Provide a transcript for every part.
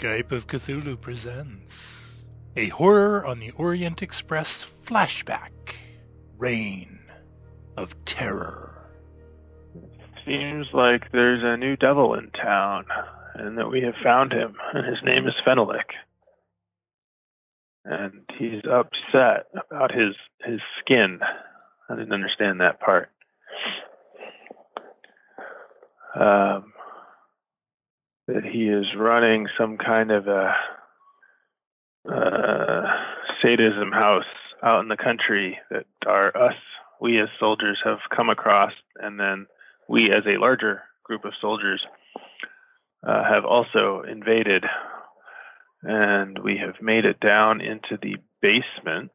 Skype of Cthulhu presents a Horror on the Orient Express flashback Reign of Terror. Seems like there's a new devil in town, and that we have found him, and his name is Fenalik. And he's upset about his his skin. I didn't understand that part. Um, that he is running some kind of a uh, sadism house out in the country that our us we as soldiers have come across, and then we as a larger group of soldiers uh, have also invaded, and we have made it down into the basement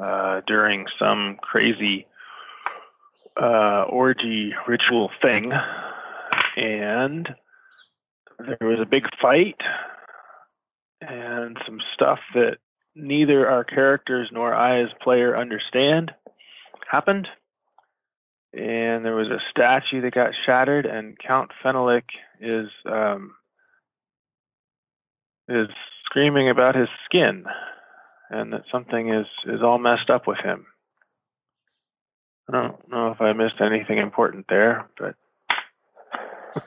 uh, during some crazy uh, orgy ritual thing, and there was a big fight and some stuff that neither our characters nor I as player understand happened. And there was a statue that got shattered, and Count Fenalik is um, is screaming about his skin, and that something is is all messed up with him. I don't know if I missed anything important there, but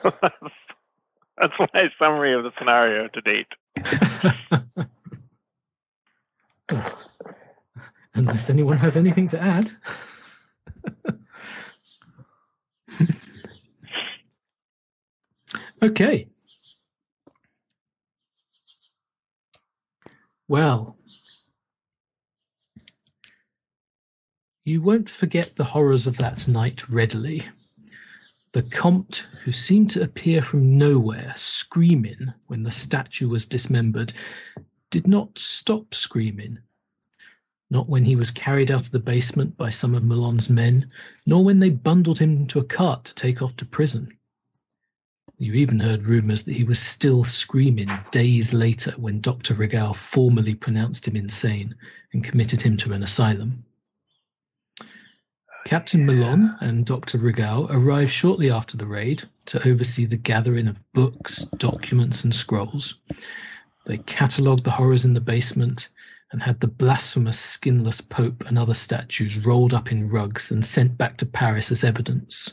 that's my summary of the scenario to date. Unless anyone has anything to add. okay. Well, you won't forget the horrors of that night readily. The Comte, who seemed to appear from nowhere, screaming when the statue was dismembered, did not stop screaming. Not when he was carried out of the basement by some of Milan's men, nor when they bundled him into a cart to take off to prison. You even heard rumours that he was still screaming days later when Dr. Regal formally pronounced him insane and committed him to an asylum. Captain Milan and Dr. Regal arrived shortly after the raid to oversee the gathering of books, documents, and scrolls. They catalogued the horrors in the basement and had the blasphemous skinless Pope and other statues rolled up in rugs and sent back to Paris as evidence.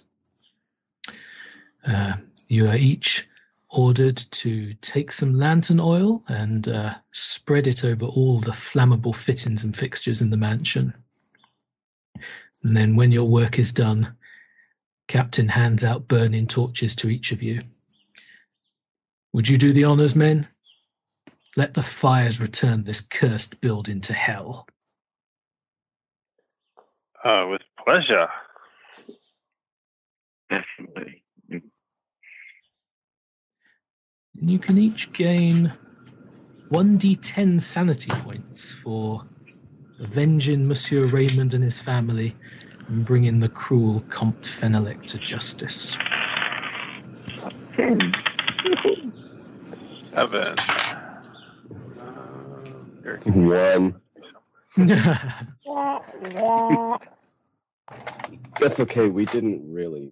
Uh, you are each ordered to take some lantern oil and uh, spread it over all the flammable fittings and fixtures in the mansion. And then, when your work is done, Captain hands out burning torches to each of you. Would you do the honors, men? Let the fires return this cursed building to hell. Uh, with pleasure. Definitely. You can each gain 1d10 sanity points for avenging Monsieur Raymond and his family and bringing the cruel Comte Fenalik to justice. Seven. One. That's okay. We didn't really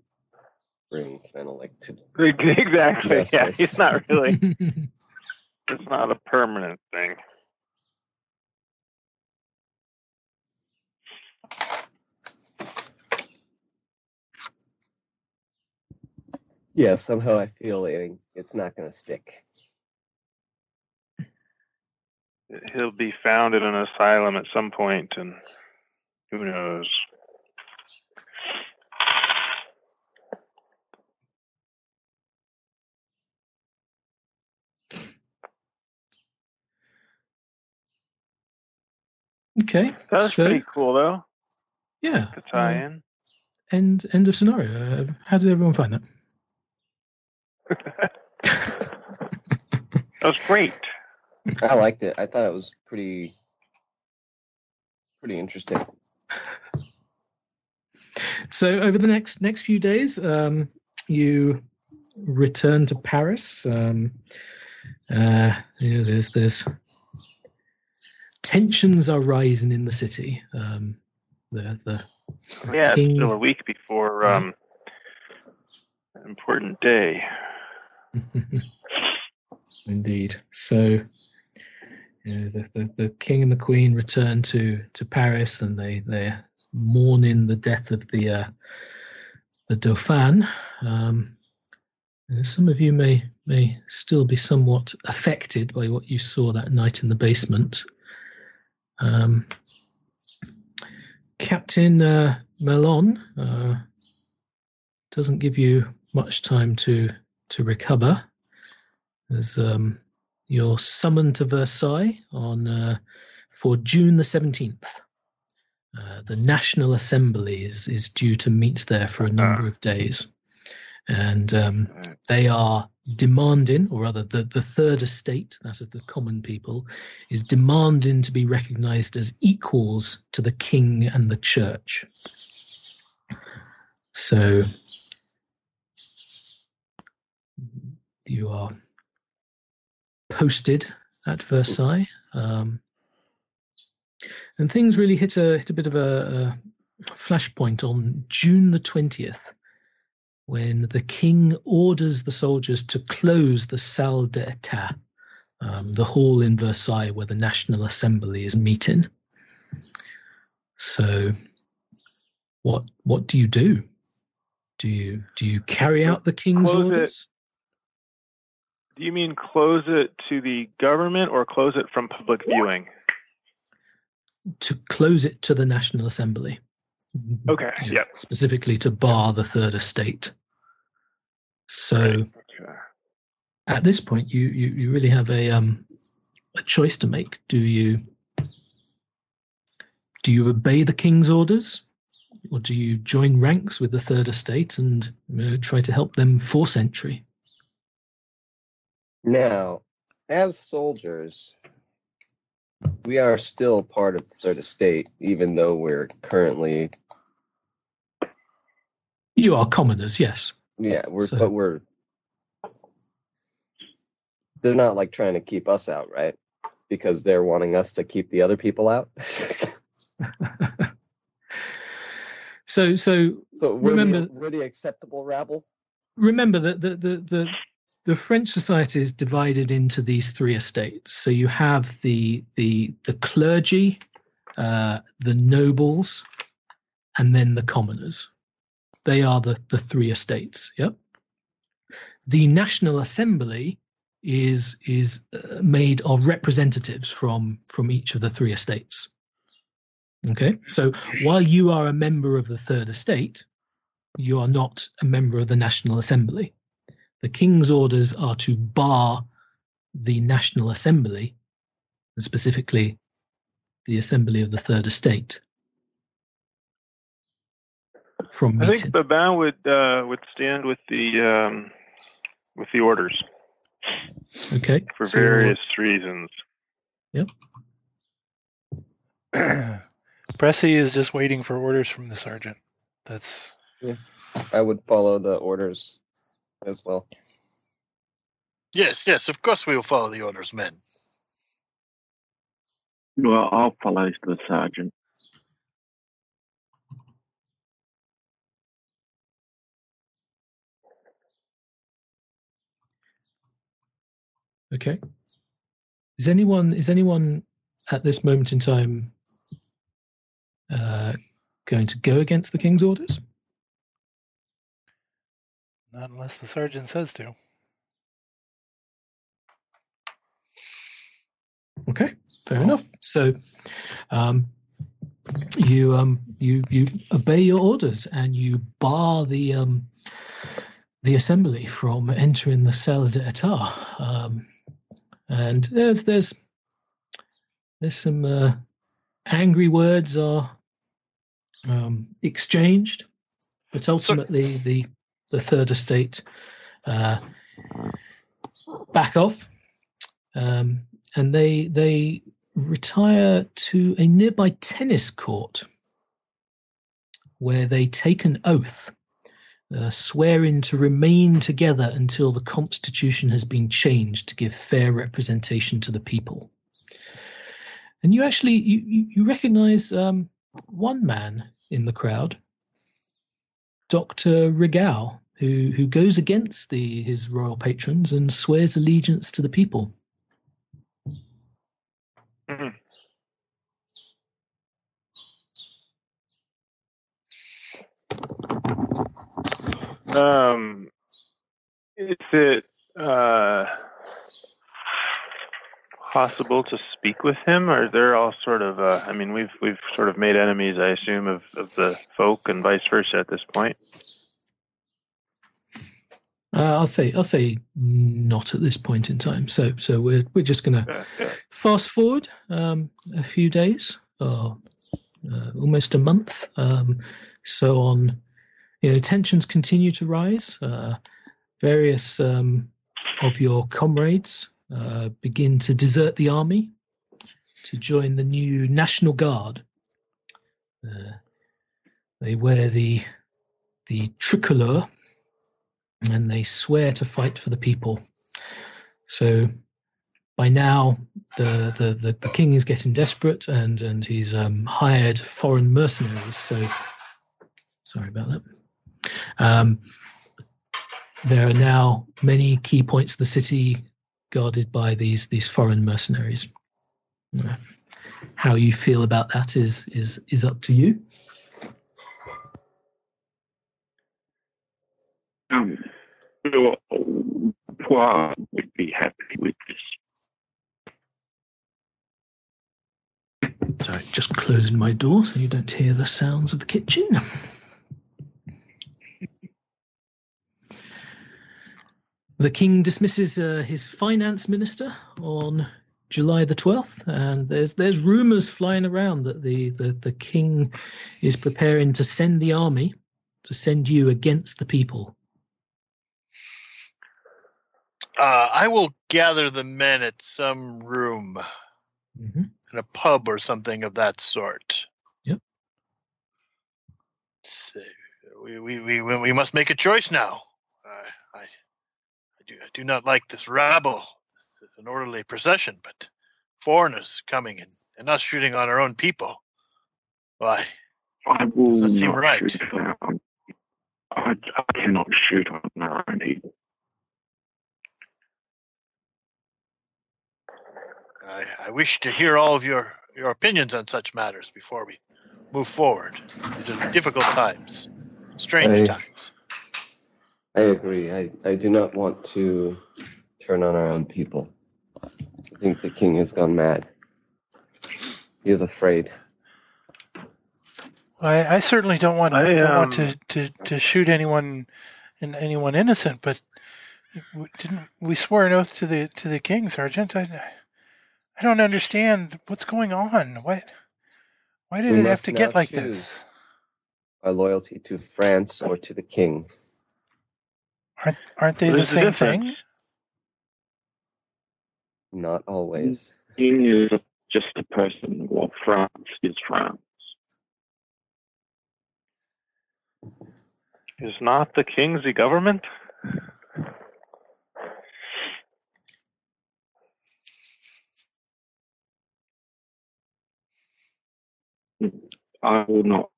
bring Fenalik to. Exactly. Yeah, Justice. he's not really. it's not a permanent thing. Yeah, somehow I feel it, it's not going to stick. He'll be found in an asylum at some point, and who knows? okay. That was so, pretty cool, though. Yeah. To tie uh, in. end, end of scenario. Uh, how did everyone find that? That was great. I liked it. I thought it was pretty, pretty interesting. So over the next next few days, um, you return to Paris. Um, uh, you know, there's there's tensions are rising in the city. Um, the the Yeah, king- it's still a week before um, an important day. Indeed. So, you know, the, the, the king and the queen return to, to Paris, and they they mourn in the death of the uh, the Dauphin. Um, some of you may may still be somewhat affected by what you saw that night in the basement. Um, Captain uh, Melon uh, doesn't give you much time to to recover. There's um, you're summoned to Versailles on uh, for June the seventeenth. Uh, the National Assembly is, is due to meet there for a number of days, and um, they are demanding, or rather, the, the third estate, that of the common people, is demanding to be recognized as equals to the king and the church. So you are posted at Versailles. Um, and things really hit a hit a bit of a, a flashpoint on June the twentieth, when the king orders the soldiers to close the Salle d'Etat, um, the hall in Versailles where the National Assembly is meeting. So, what what do you do? Do you do you carry out the king's Close orders? Do you mean close it to the government or close it from public viewing? To close it to the National Assembly. Okay, Yeah, yep. Specifically to bar the third estate. So Right. Okay. at this point, you, you you really have a um a choice to make. Do you do you obey the king's orders, or do you join ranks with the third estate and you know, try to help them force entry? Now, as soldiers, we are still part of the third estate, even though we're currently You are commoners, yes. yeah, we're So- but we're they're not like trying to keep us out, right? Because they're wanting us to keep the other people out. So so so we're Remember- the, we're the acceptable rabble. remember that the, the, the, the French society is divided into these three estates. So you have the the the clergy, uh, the nobles, and then the commoners. They are the, the three estates. Yep. The National Assembly is is uh, made of representatives from from each of the three estates. Okay, so while you are a member of the third estate, you are not a member of the National Assembly. The King's orders are to bar the National Assembly, and specifically the Assembly of the Third Estate, from I think Babin would uh, would stand with the um, with the orders okay, for so various reasons. Yep. Pressy is just waiting for orders from the sergeant. That's Yeah. I would follow the orders as well. Yes, yes, of course we will follow the orders, men. Well, I'll follow the sergeant. Okay. Is anyone is anyone at this moment in time uh, going to go against the king's orders? Not unless the surgeon says to. Okay, fair enough. So, um, you um, you you obey your orders and you bar the um, the assembly from entering the Salle d'Etat. Um, and there's there's there's some uh, angry words are um, exchanged, but ultimately the the third estate uh, back off. Um, and they they retire to a nearby tennis court where they take an oath uh, swearing to remain together until the constitution has been changed to give fair representation to the people and you actually you you, you recognize um, one man in the crowd dr regal who who goes against the his royal patrons and swears allegiance to the people. Mhm. Um, is it uh, possible to speak with him, or they're all sort of? Uh, I mean, we've we've sort of made enemies, I assume, of, of the folk, and vice versa at this point. Uh, I'll say I'll say not at this point in time. So so we're we're just gonna Yeah, yeah. fast forward um, a few days or uh, almost a month. Um, so on, you know, tensions continue to rise. Uh, various um, of your comrades uh, begin to desert the army to join the new National Guard. Uh, they wear the the tricolor and they swear to fight for the people. So by now, the, the, the, the king is getting desperate and, and he's um, hired foreign mercenaries. So sorry about that. Um, there are now many key points of the city guarded by these these foreign mercenaries. How you feel about that is is is up to you. Um, Poir would be happy with this. Sorry, just closing my door so you don't hear the sounds of the kitchen. The king dismisses uh, his finance minister on July the 12th, and there's there's rumors flying around that the, the, the king is preparing to send the army to send you against the people. Uh, I will gather the men at some room hmm in a pub or something of that sort. Yep. So we, we, we, we must make a choice now. I, I, do, do not like this rabble. It's an orderly procession, but foreigners coming and, and us shooting on our own people. Why? I will Doesn't seem not right. shoot I, I cannot shoot on our own people. I, I wish to hear all of your, your opinions on such matters before we move forward. These are difficult times, strange I- times. I agree. I, I do not want to turn on our own people. I think the king has gone mad. He is afraid. I, I certainly don't want, I, don't want um, to, to, to shoot anyone and anyone innocent, but didn't we swore an oath to the to the king, Sergeant? I, I don't understand what's going on. Why why did We it have to get like choose. this? Our loyalty to France or to the king. Aren't aren't they the There's a same thing? Not always. King is just a person, while France is France. Is not the king's the government? I will not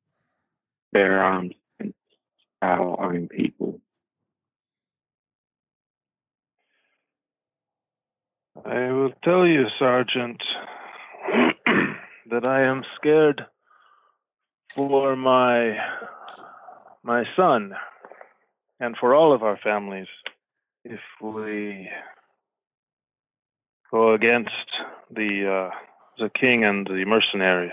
bear arms against our own people. I will tell you, Sergeant, that I am scared for my my son and for all of our families if we go against the uh, the king and the mercenaries.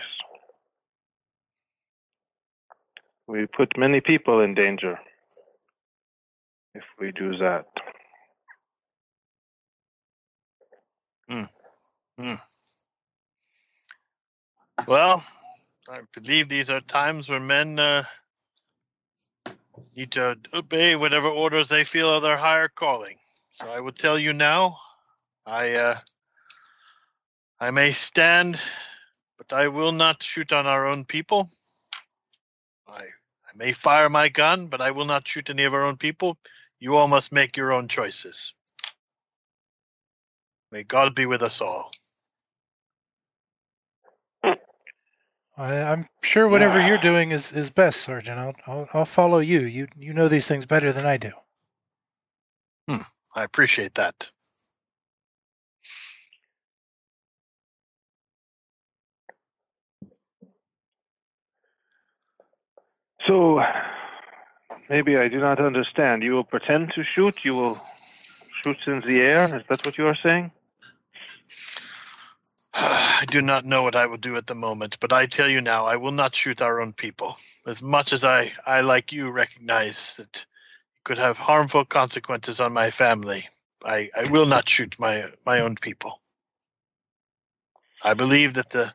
We put many people in danger if we do that. Well, I believe these are times where men uh, need to obey whatever orders they feel are their higher calling. So I will tell you now, I uh, I may stand, but I will not shoot on our own people. I I may fire my gun, but I will not shoot any of our own people. You all must make your own choices. May God be with us all. I, I'm sure whatever you're doing is, is best, Sergeant. I'll, I'll I'll follow you. You you know these things better than I do. Hmm. I appreciate that. So, maybe I do not understand. You will pretend to shoot. You will shoot in the air. Is that what you are saying? I do not know what I will do at the moment, but I tell you now, I will not shoot our own people. As much as I, I like you, recognize that it could have harmful consequences on my family, I, I will not shoot my my own people. I believe that the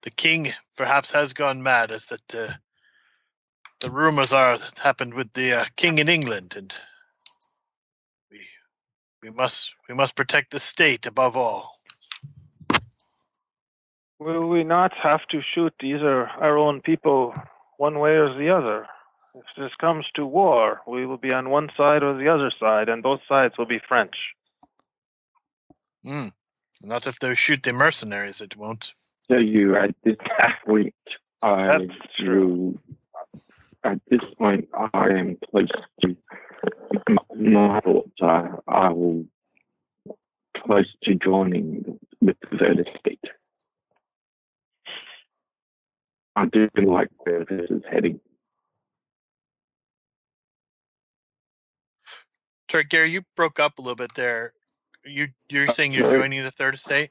the king perhaps has gone mad, as that uh, the rumors are that happened with the uh, king in England, and we we must we must protect the state above all. Will we not have to shoot either our own people one way or the other? If this comes to war, we will be on one side or the other side, and both sides will be French. Hmm. Not if they shoot the mercenaries, it won't. So you at this point, I That's true. at this point, I am close to my thoughts are I will close to joining with the third estate. I do like where this is heading. Sorry, Gary, you broke up a little bit there. You you're Uh, saying you're sorry. joining the third estate?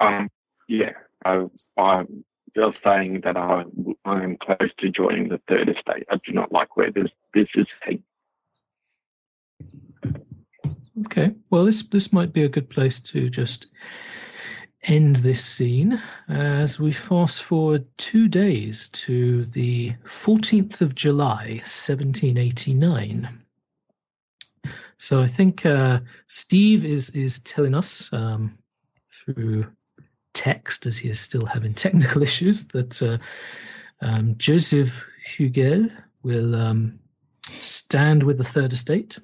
Um, yeah, I, I'm just saying that I, I am close to joining the third estate. I do not like where this this is heading. Okay. Well, this this might be a good place to just end this scene as we fast forward two days to the 14th of July, 1789. So I think uh, Steve is is telling us um, through text, as he is still having technical issues, that uh, um, Joseph Hugel will um, stand with the Third Estate.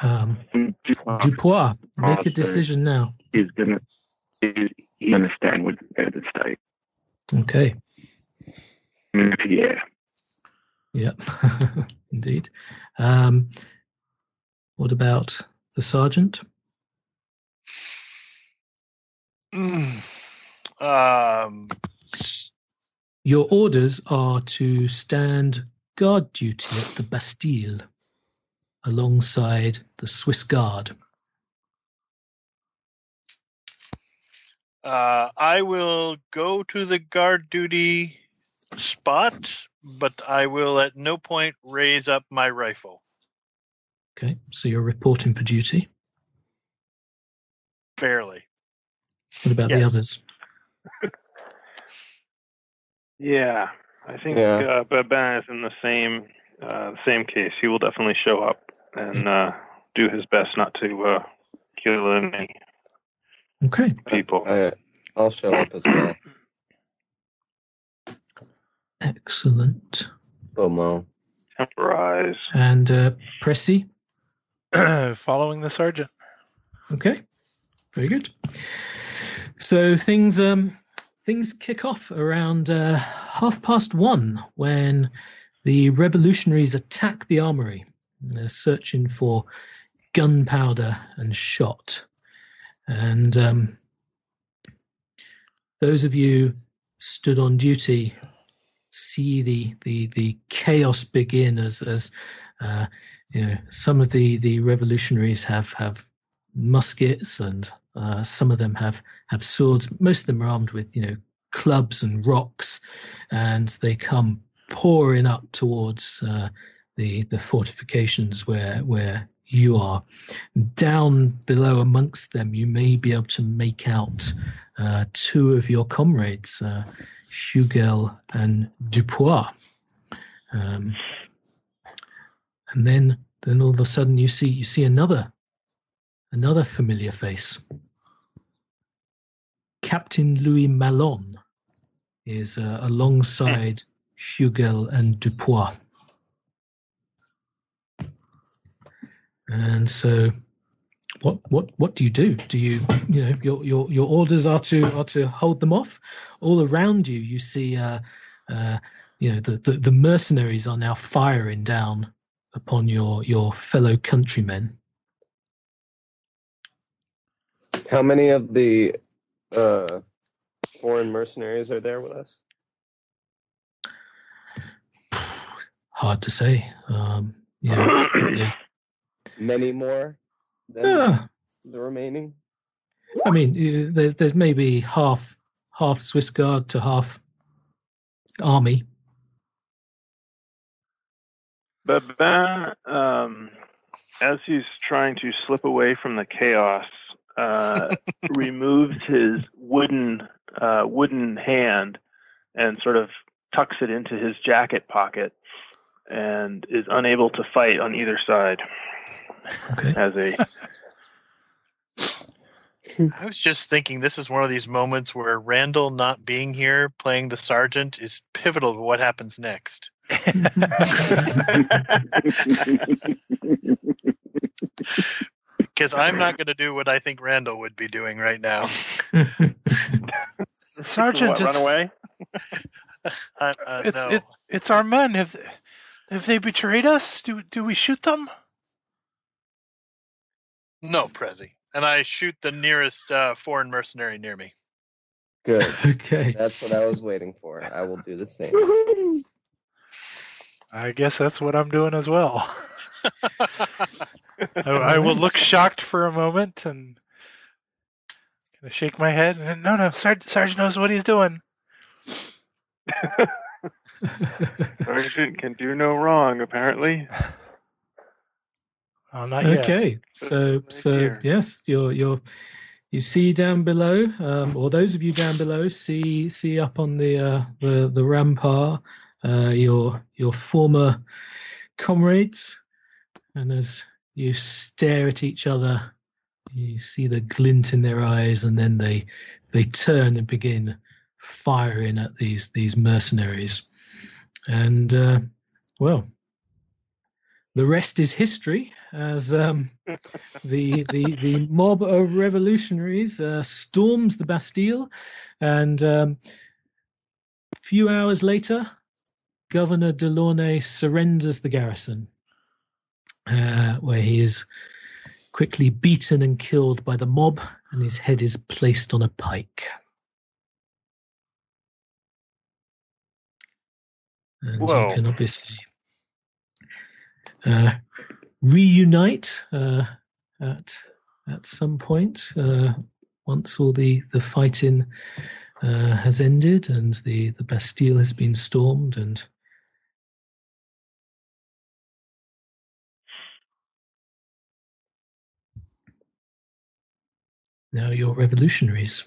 Um, Dupois, make a decision now. is gonna is gonna stand with the third estate. Okay. Yeah. Yep. Indeed. Um, what about the sergeant? um, Your orders are to stand guard duty at the Bastille alongside the Swiss Guard. uh, I will go to the guard duty spot, but I will at no point raise up my rifle. Okay, so you're reporting for duty. Barely. What about the others? Yeah, I think Yeah. uh, Babin is in the same uh, same case. He will definitely show up and uh, do his best not to uh, kill any Okay, people. I, I'll show up as well. excellent. Beaumont. Temporize. And uh, Pressy? Following the sergeant. Okay, very good. So things um things kick off around uh, half past one when the revolutionaries attack the armory. They're searching for gunpowder and shot, and um, those of you stood on duty see the the the chaos begin as as uh, you know some of the the revolutionaries have have muskets and uh, some of them have have swords. Most of them are armed with you know clubs and rocks. And they come pouring up towards uh, the the fortifications where where you are down below amongst them you may be able to make out uh, two of your comrades uh, Hugel and Dupois um, and then then all of a sudden you see you see another another familiar face. Captain Louis Malon is uh, alongside Hugel and Dupois. And so what what what do you do? Do you you know your your your orders are to are to hold them off? All around you, you see uh, uh, you know the, the the mercenaries are now firing down upon your your fellow countrymen. How many of the uh, foreign mercenaries are there with us? Hard to say. Um, yeah, Many more than Yeah. the remaining. I mean, uh, there's there's maybe half half Swiss Guard to half army. Babin, um, as he's trying to slip away from the chaos, uh, removes his wooden uh, wooden hand and sort of tucks it into his jacket pocket, and is unable to fight on either side Okay. as a I was just thinking this is one of these moments where Randall not being here playing the sergeant is pivotal to what happens next. Because I'm not going to do what I think Randall would be doing right now. Sergeant, what, run away. Uh, uh, It's no. it, it's our men. Have have they betrayed us? Do do we shoot them? No, Pressy. And I shoot the nearest uh, foreign mercenary near me. Good. okay. That's what I was waiting for. I will do the same. I guess that's what I'm doing as well. I, I will look shocked for a moment and kind of shake my head. And no, no, Sarge, Sarge knows what he's doing. Sergeant can do no wrong, apparently. Oh, not yet. Okay, so right so here. yes, you're you're you see down below, um, or those of you down below see see up on the uh, the the rampart uh, your your former comrades, and as you stare at each other, you see the glint in their eyes, and then they they turn and begin firing at these these mercenaries, and uh, well, the rest is history as um, the the the mob of revolutionaries uh, storms the Bastille, and um, a few hours later, Governor Delaunay surrenders the garrison, uh, where he is quickly beaten and killed by the mob, and his head is placed on a pike. And Whoa. you can obviously uh, reunite uh, at at some point uh, once all the the fighting uh, has ended and the the Bastille has been stormed and now you're revolutionaries.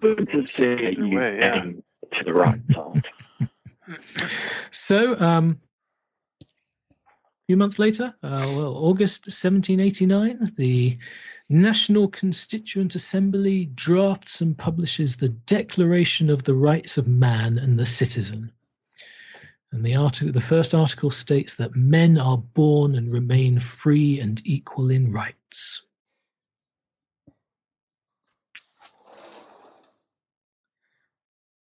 Good to you way, yeah. to the right side. So, um, a few months later, uh, well, August 1789, the National Constituent Assembly drafts and publishes the Declaration of the Rights of Man and the Citizen. And the article, the first article states that men are born and remain free and equal in rights.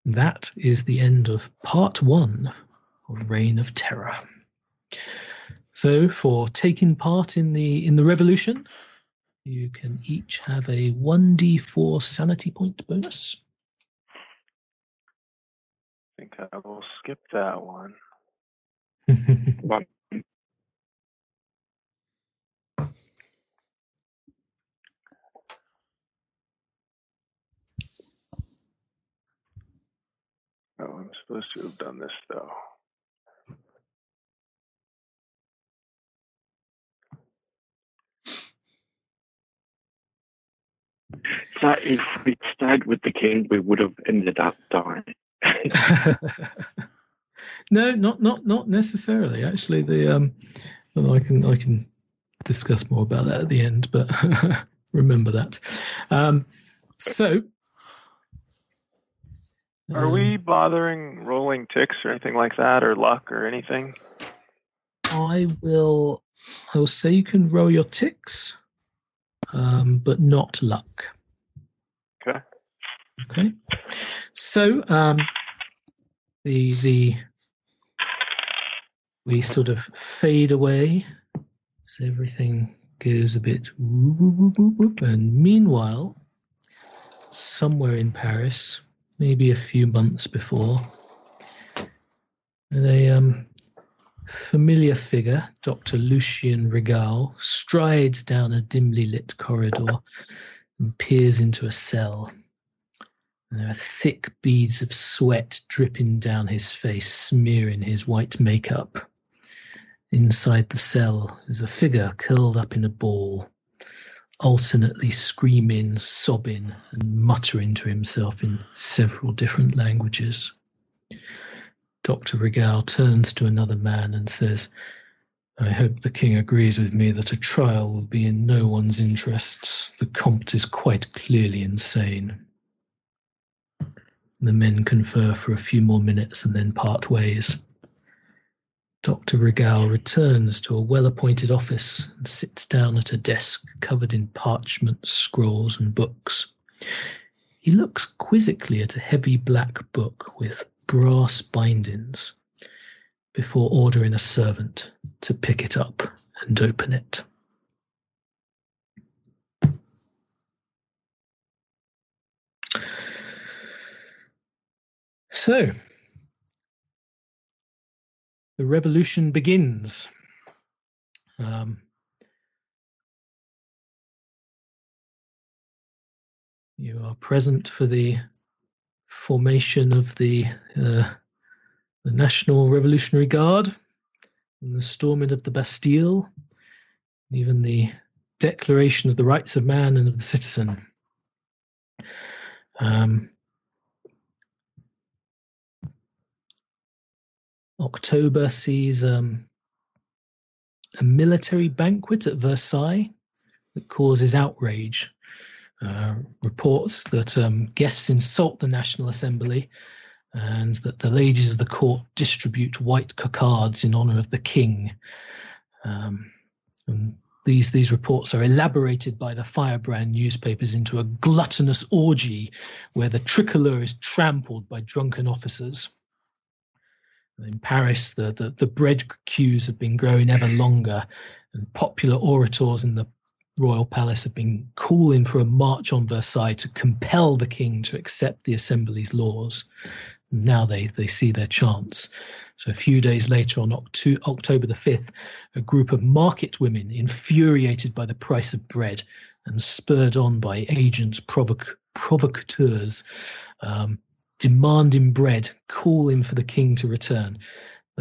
That is the end of part one of Reign of Terror. So, for taking part in the in the revolution, you can each have a one d4 sanity point bonus. I think I will skip that one. One. Oh, I'm supposed to have done this though. So if we'd stayed with the king, we would have ended up dying. no, not not not necessarily. Actually, the um, I can I can discuss more about that at the end, but remember that. Um, so, Are um, we bothering rolling ticks or anything like that, or luck or anything? I will I will say you can roll your ticks, um, but not luck. Okay. Okay. So um, the the we sort of fade away, so everything goes a bit whoop, whoop, whoop, whoop, whoop. and meanwhile, somewhere in Paris, maybe a few months before, they um, familiar figure, Dr. Lucien Regal, strides down a dimly lit corridor and peers into a cell. There are thick beads of sweat dripping down his face, smearing his white makeup. Inside the cell is a figure curled up in a ball, alternately screaming, sobbing, and muttering to himself in several different languages. Dr. Regal turns to another man and says, I hope the king agrees with me that a trial will be in no one's interests. The Comte is quite clearly insane. The men confer for a few more minutes and then part ways. Dr. Regal returns to a well appointed office and sits down at a desk covered in parchment, scrolls, and books. He looks quizzically at a heavy black book with brass bindings before ordering a servant to pick it up and open it. So, the revolution begins. Um, you are present for the formation of the uh, the National Revolutionary Guard and the storming of the Bastille, even the Declaration of the Rights of Man and of the Citizen. Um, October sees um, a military banquet at Versailles that causes outrage. Uh, reports that um, guests insult the National Assembly and that the ladies of the court distribute white cocards in honor of the king. Um, and these these reports are elaborated by the firebrand newspapers into a gluttonous orgy where the tricolor is trampled by drunken officers. In Paris, the, the, the bread queues have been growing ever longer, and popular orators in the royal palace have been calling for a march on Versailles to compel the king to accept the assembly's laws. Now they, they see their chance. So a few days later, on October the 5th, a group of market women, infuriated by the price of bread and spurred on by agents, provoc- provocateurs, um, demanding bread, calling for the king to return.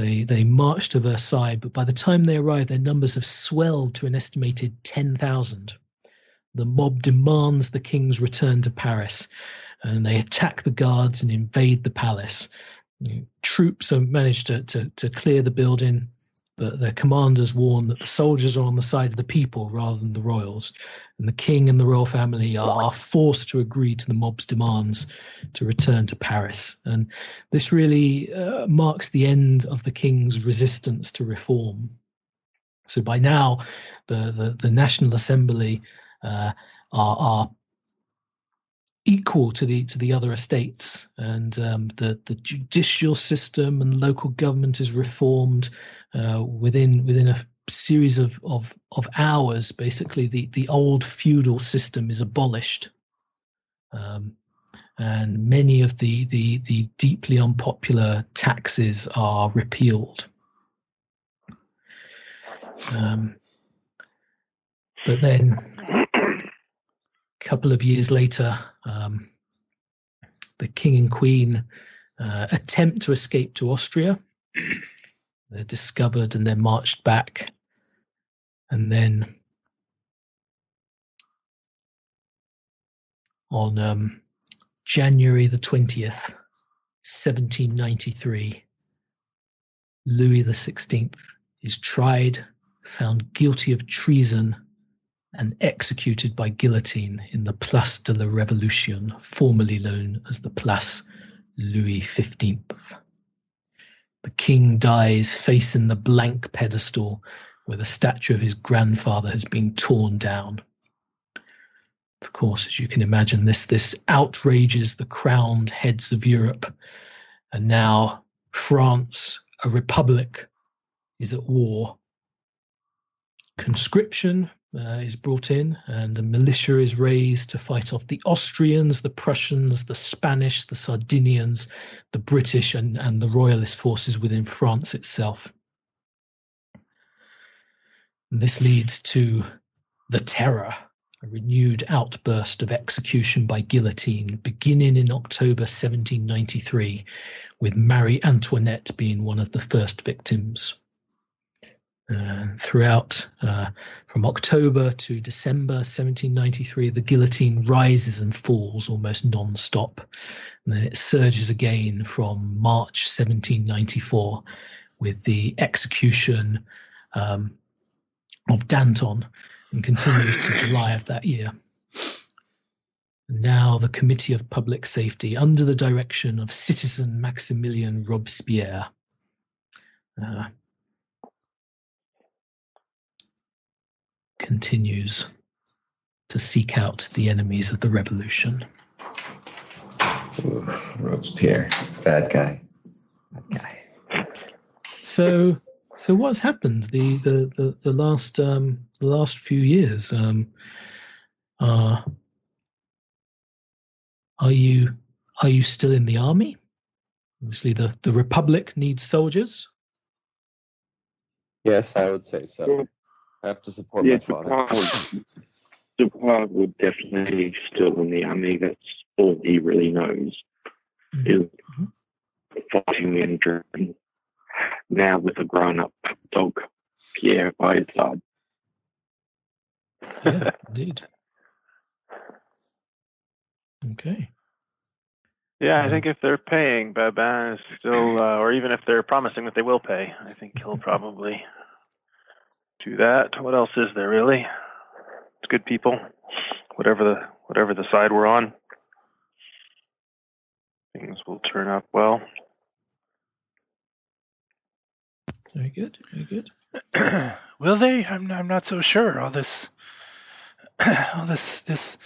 They they march to Versailles, but by the time they arrive, their numbers have swelled to an estimated ten thousand. The mob demands the king's return to Paris, and they attack the guards and invade the palace. Troops have managed to, to, to clear the building but their commanders warn that the soldiers are on the side of the people rather than the royals, and the king and the royal family are forced to agree to the mob's demands to return to Paris. And this really uh, marks the end of the king's resistance to reform. So by now, the, the, the National Assembly uh, are, are equal to the to the other estates, and um, the the judicial system and local government is reformed uh, within within a series of, of of hours. Basically, the the old feudal system is abolished, um, and many of the the the deeply unpopular taxes are repealed. Um, but then couple of years later, um, the king and queen uh, attempt to escape to Austria. they're discovered and they're marched back. And then on um, January the 20th, 1793, Louis XVI is tried, found guilty of treason and executed by guillotine in the Place de la Révolution, formerly known as the Place Louis XV. The king dies facing the blank pedestal where the statue of his grandfather has been torn down. Of course, as you can imagine, this this outrages the crowned heads of Europe, and now France, a republic, is at war. Conscription uh, is brought in, and a militia is raised to fight off the Austrians, the Prussians, the Spanish, the Sardinians, the British, and, and the royalist forces within France itself. And this leads to the Terror, a renewed outburst of execution by guillotine, beginning in October 1793, with Marie Antoinette being one of the first victims. Uh, throughout, uh, from October to December 1793, the guillotine rises and falls almost non stop. And then it surges again from March 1794 with the execution um, of Danton and continues to July of that year. Now, the Committee of Public Safety, under the direction of Citizen Maximilian Robespierre, uh, continues to seek out the enemies of the revolution. Ooh, Robespierre, bad guy. Bad guy. So, so what's happened the the the, the last um, the last few years? Um, uh, are you are you still in the army? Obviously, the the Republic needs soldiers. Yes, I would say so. I have to support Yeah, my father. Dupont, Dupont would definitely still in the army. That's all he really knows is fighting the engine. Now with a grown-up dog, Pierre, by his side. Yeah, indeed. Okay. Yeah, I think if they're paying, Babin is still, uh, or even if they're promising that they will pay, I think he'll probably do that. What else is there really? It's good people, whatever the whatever the side we're on, things will turn up well. Very good. Very good. Will they? I'm I'm not so sure. All this, all this this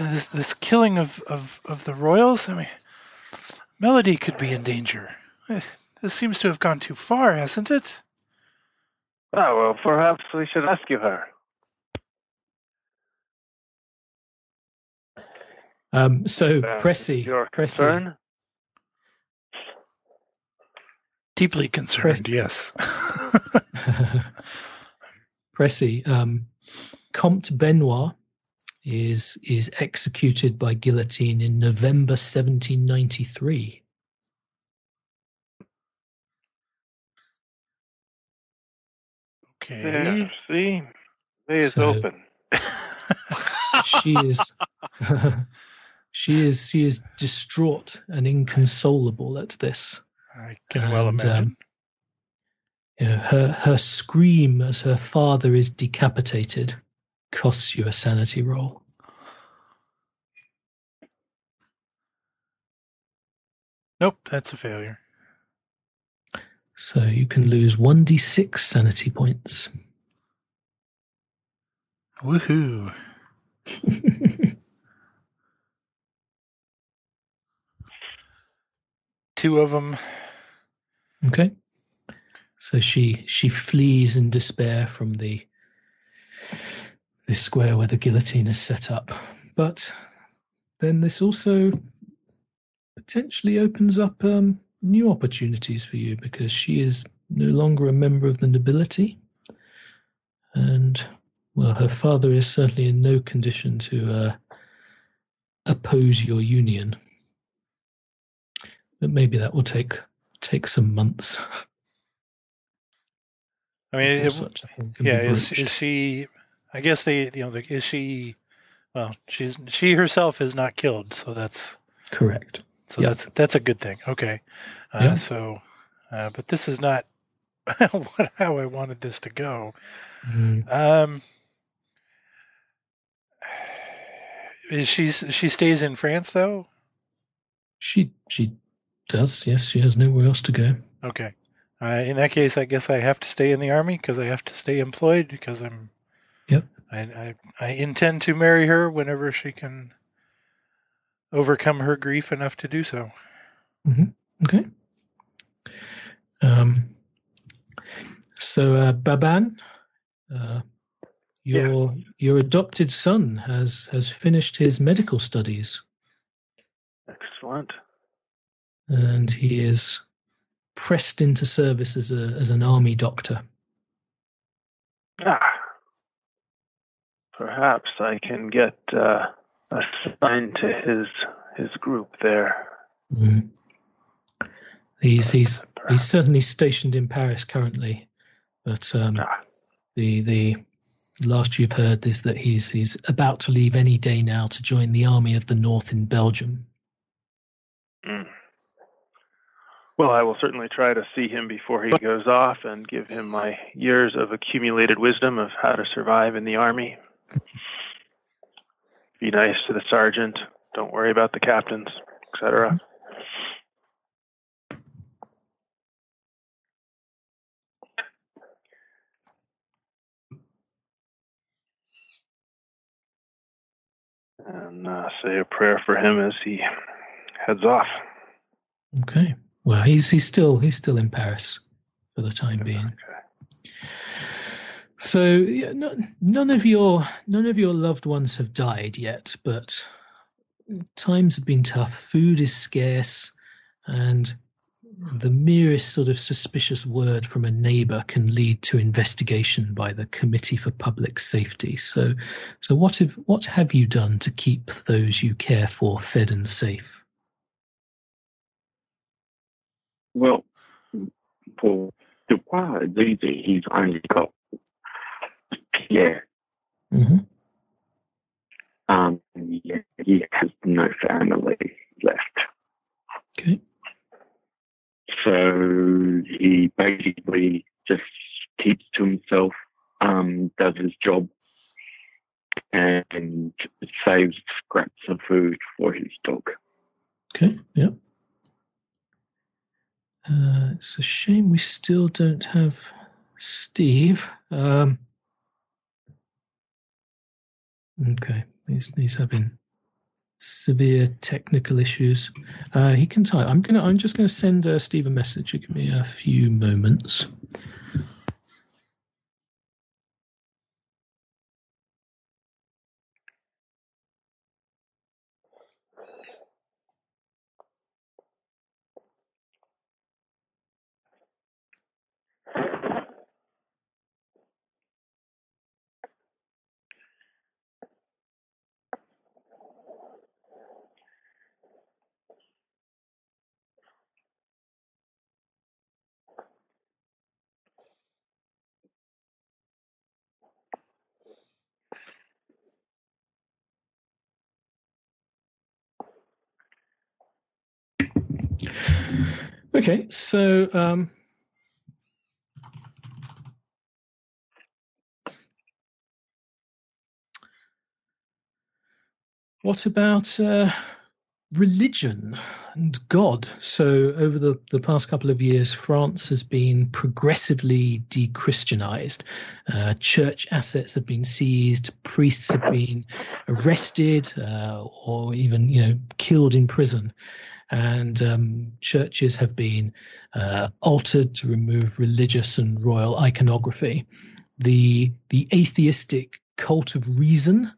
this this killing of of of the royals. I mean, Melody could be in danger. Eh, This seems to have gone too far, hasn't it? Oh well, perhaps we should rescue her. Um, so, Uh, Pressy, Your Pressy, concern? Deeply concerned. Yes. Pressy, um, Comte Benoit is is executed by guillotine in November 1793. Okay. Yeah, see, way is So- open. She is she is she is distraught and inconsolable at this. I can well imagine. um, you know, her her scream as her father is decapitated costs you a sanity roll. nope, that's a failure. So you can lose 1d6 sanity points. Woohoo! Two of them. okay. So she she flees in despair from the this square where the guillotine is set up. But then this also potentially opens up um, new opportunities for you because she is no longer a member of the nobility. And, well, her father is certainly in no condition to uh, oppose your union. But maybe that will take take some months. I mean, it, such a thing yeah. Is is she? I guess they. You know, the, is she? Well, she's she herself is not killed, so that's correct? So Yeah. that's that's a good thing. Okay. Uh, Yeah. So, uh, but this is not what, how I wanted this to go. Mm, Um, is she she stays in France though? she she does. Yes, she has nowhere else to go. Okay. Uh, in that case, I guess I have to stay in the army because I have to stay employed because I'm. Yep. I, I I intend to marry her whenever she can overcome her grief enough to do so. Okay. Um, so, uh, Baban, uh, your your adopted son has has finished his medical studies, Excellent. and he is pressed into service as a as an army doctor. Ah. Perhaps I can get uh, assigned to his his group there. Mm. He's he's he's certainly stationed in Paris currently, but um, Ah, the the last you've heard is that he's he's about to leave any day now to join the army of the North in Belgium. mm. Well, I will certainly try to see him before he goes off and give him my years of accumulated wisdom of how to survive in the army. Be nice to the sergeant. Don't worry about the captains, etc. And uh, say a prayer for him as he heads off. Okay. Well, he's he's still he's still in Paris for the time being. Okay. So yeah, no, none of your none of your loved ones have died yet, but times have been tough. Food is scarce, and the merest sort of suspicious word from a neighbour can lead to investigation by the Committee for Public Safety. So, so what have what have you done to keep those you care for fed and safe? Well, for Dubois, it's easy. He's only got Pierre. hmm Um, yeah, he has no family left. Okay. So he basically just keeps to himself, um, does his job, and saves scraps of food for his dog. Okay. yeah. Uh, it's a shame we still don't have Steve. Um, okay, he's he's having severe technical issues. Uh, he can type. I'm gonna. I'm just gonna send uh, Steve a message. Give me a few moments. Okay, so um, what about uh, religion and God? So, over the, the past couple of years, France has been progressively de Christianized. Uh, church assets have been seized, priests have been arrested uh, or even you know killed in prison and um, churches have been uh, altered to remove religious and royal iconography. The the atheistic cult of reason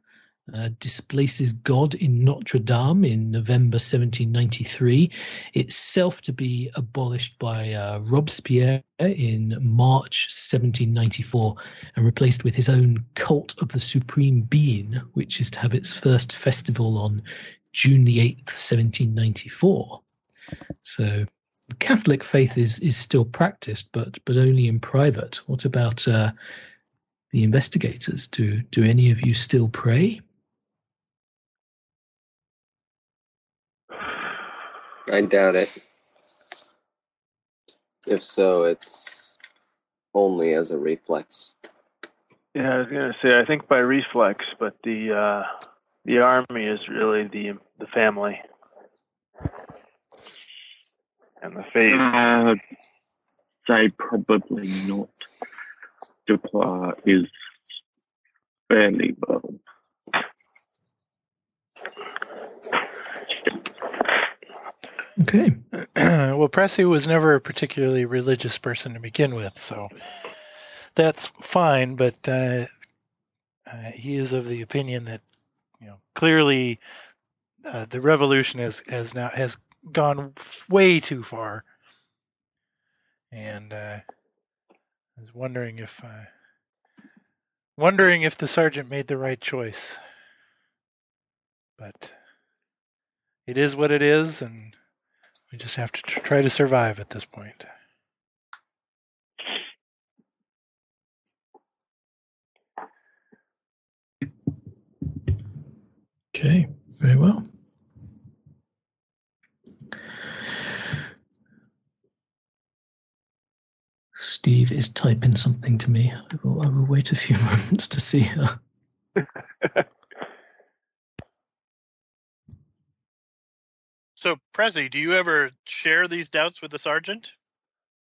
uh, displaces God in Notre Dame in November 1793, itself to be abolished by uh, Robespierre in March 1794 and replaced with his own cult of the Supreme Being, which is to have its first festival on June the 8th, 1794. So the Catholic faith is, is still practiced, but but only in private. What about uh, the investigators? Do do any of you still pray? I doubt it. If so, it's only as a reflex. Yeah, I was gonna say I think by reflex, but the uh, the army is really the the family and the faith. Uh, say probably not. Dupois is fairly well. Okay. well, Pressy was never a particularly religious person to begin with, so that's fine. But uh, uh, he is of the opinion that you know clearly uh, the revolution has has now has gone way too far, and uh, I was wondering if uh, wondering if the sergeant made the right choice. But it is what it is, and we just have to try to survive at this point. Okay, very well. Steve is typing something to me. I will, I will wait a few moments to see her. So, Pressy, do you ever share these doubts with the sergeant?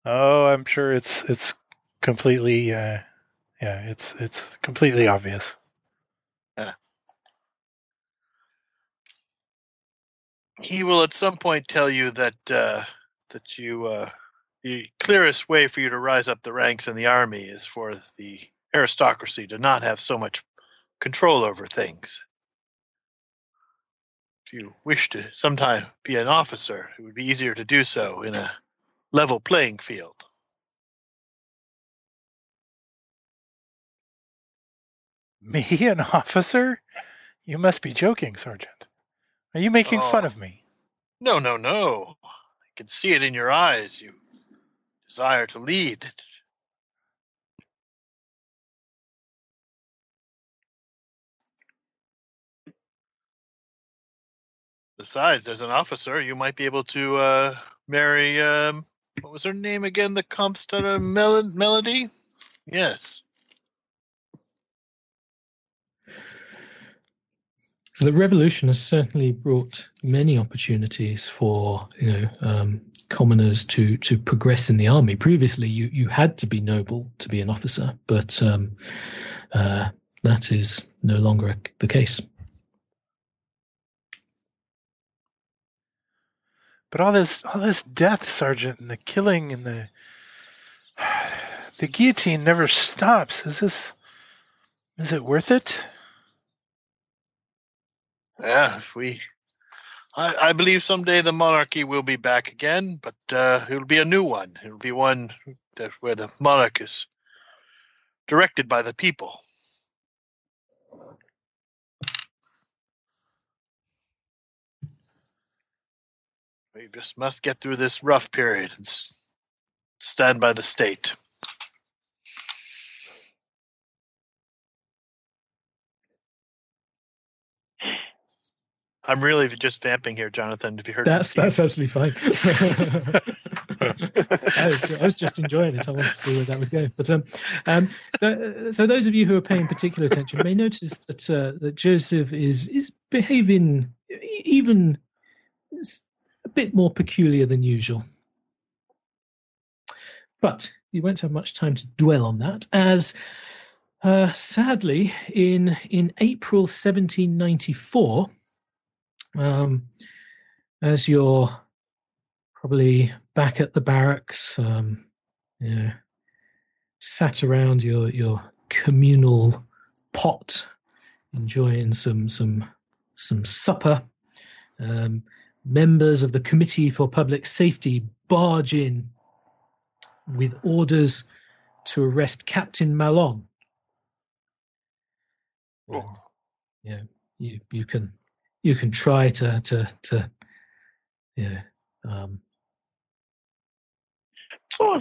Oh, I'm sure it's it's completely uh, yeah, it's it's completely obvious. He will at some point tell you that uh, that you uh, the clearest way for you to rise up the ranks in the army is for the aristocracy to not have so much control over things. If you wish to sometime be an officer, it would be easier to do so in a level playing field. Me, an officer? You must be joking, Sergeant. Are you making fun Oh. of me? No, no, no. I can see it in your eyes. You desire to lead. Besides, as an officer, you might be able to uh, marry. Um, what was her name again? The Comstar Mel- Melody? Yes. So the revolution has certainly brought many opportunities for you know um, commoners to to progress in the army. Previously, you you had to be noble to be an officer, but um, uh, that is no longer the case. But all this all this death, Sergeant, and the killing and the the guillotine never stops. Is this is it worth it? Yeah, if we. I, I believe someday the monarchy will be back again, but uh, it'll be a new one. It'll be one that where the monarch is directed by the people. We just must get through this rough period and stand by the state. I'm really just vamping here, Jonathan. Have you heard? That's that's absolutely fine. I, was, I was just enjoying it. I wanted to see where that would go. But um, um, th- so those of you who are paying particular attention may notice that uh, that Joseph is is behaving even a bit more peculiar than usual. But you won't have much time to dwell on that, as uh, sadly, in in April 1794, um, as you're probably back at the barracks, um, you know, sat around your your communal pot, enjoying some some some supper. Um, members of the Committee for Public Safety barge in with orders to arrest Captain Malon. Oh. Yeah, you you can you can try to to to yeah um, Oh,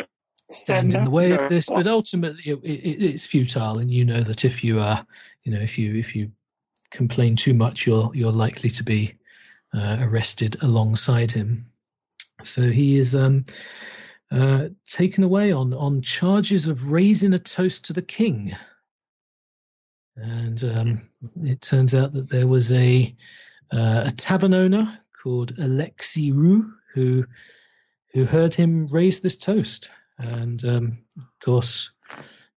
stand in the way of this, but ultimately it, it, it's futile, and you know that if you are, you know, if you if you complain too much, you're you're likely to be uh, arrested alongside him. So he is um, uh, taken away on on charges of raising a toast to the king. And um, it turns out that there was a uh, a tavern owner called Alexi Roux who who heard him raise this toast And um, of course,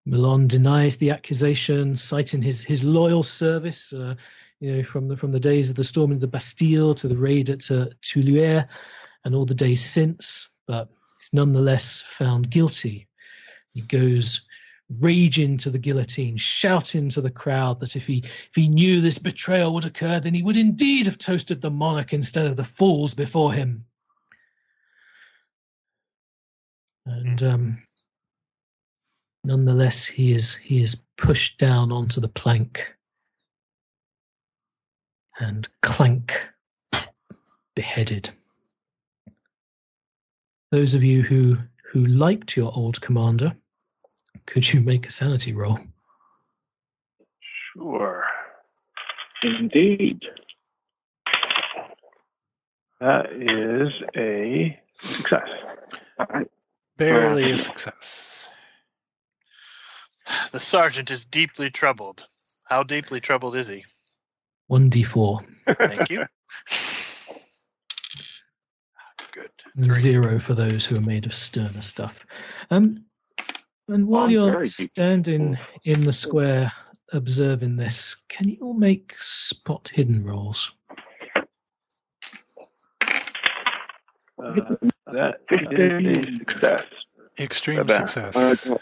Milan denies the accusation, citing his his loyal service. Uh, you know, from the from the days of the storming of the Bastille to the raid at uh, Tuileries, and all the days since. But he's nonetheless found guilty. He goes raging to the guillotine, shouting to the crowd that if he if he knew this betrayal would occur, then he would indeed have toasted the monarch instead of the fools before him. And um, nonetheless, he is he is pushed down onto the plank and clank beheaded. Those of you who who liked your old commander could you make a sanity roll? Sure. Indeed. That is a success. Barely a success. The sergeant is deeply troubled. How deeply troubled is he? 1d4. Thank you. Good. Three. Zero for those who are made of sterner stuff. Um, and while I'm you're standing in the square observing this, can you all make spot hidden rolls? Uh, that is a success. Extreme About- success. I got,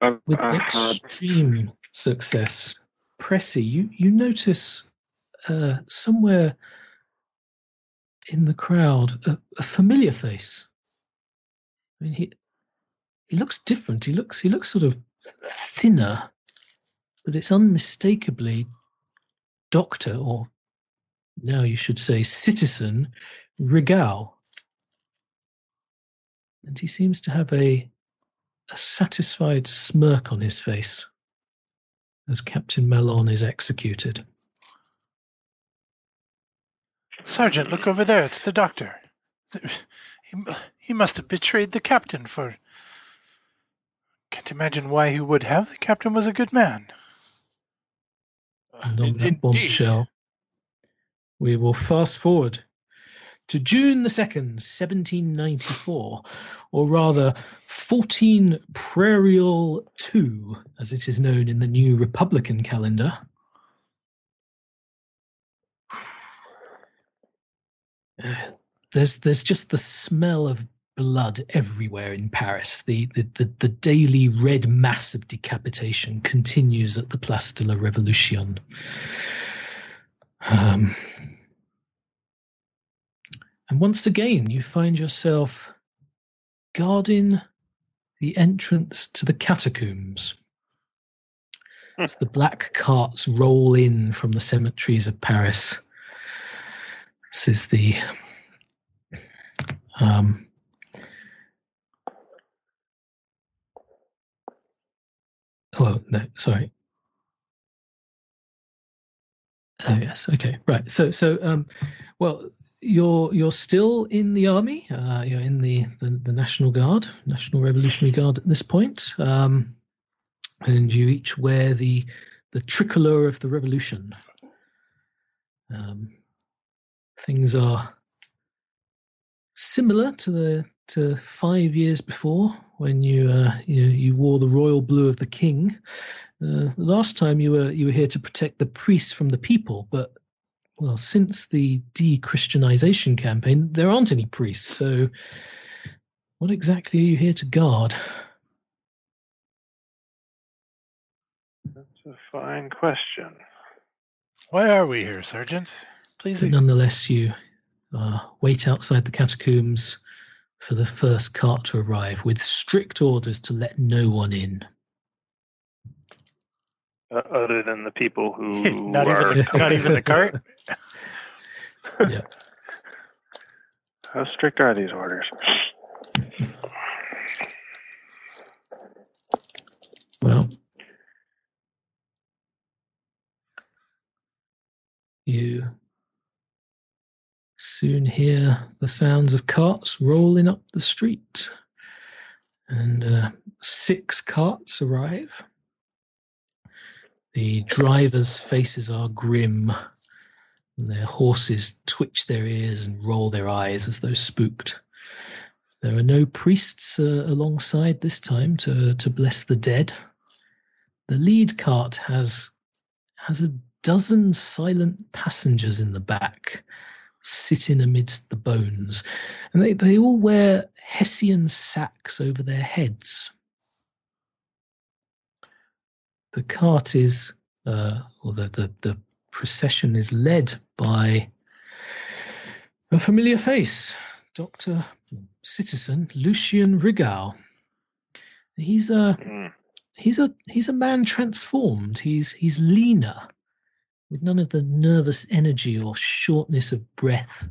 I, With extreme success, Pressy, you, you notice uh, somewhere in the crowd a, a familiar face. I mean, he he looks different. He looks he looks sort of thinner, but it's unmistakably Doctor, or now you should say Citizen Rigal. And he seems to have a a satisfied smirk on his face as Captain Malon is executed. Sergeant, look over there. It's the doctor. He, he must have betrayed the captain for. Can't imagine why he would have. The captain was a good man. And on In- that indeed. bombshell, we will fast forward to June the 2nd, 1794, or rather 14 Prairial 2, as it is known in the new Republican calendar. There's there's just the smell of blood everywhere in Paris. The, the, the, the daily red mass of decapitation continues at the Place de la Révolution. Um, and once again, you find yourself guarding the entrance to the catacombs. As the black carts roll in from the cemeteries of Paris. This is the um, oh no, sorry. Oh yes, okay, right. So so um, well, you're you're still in the army. Uh, you're in the, the the National Guard, National Revolutionary Guard at this point, um, and you each wear the the tricolor of the revolution. Um, things are similar to the to five years before when you uh, you, you wore the royal blue of the king. Uh, last time you were you were here to protect the priests from the people, but well, since the de-Christianization campaign, there aren't any priests. So, what exactly are you here to guard? That's a fine question. Why are we here, Sergeant? Please. But nonetheless, you uh, wait outside the catacombs for the first cart to arrive, with strict orders to let no one in. Uh, other than the people who not are even the, not even the cart. Yeah. How strict are these orders? Well, you soon hear the sounds of carts rolling up the street, and uh, six carts arrive. The drivers' faces are grim, and their horses twitch their ears and roll their eyes as though spooked. There are no priests uh, alongside this time to, to bless the dead. The lead cart has has a dozen silent passengers in the back, sitting amidst the bones, and they, they all wear Hessian sacks over their heads. The cart is, uh, or the, the, the procession is led by a familiar face, Dr. Citizen Lucian Rigal. He's a Mm. he's a he's a man transformed. He's he's leaner, with none of the nervous energy or shortness of breath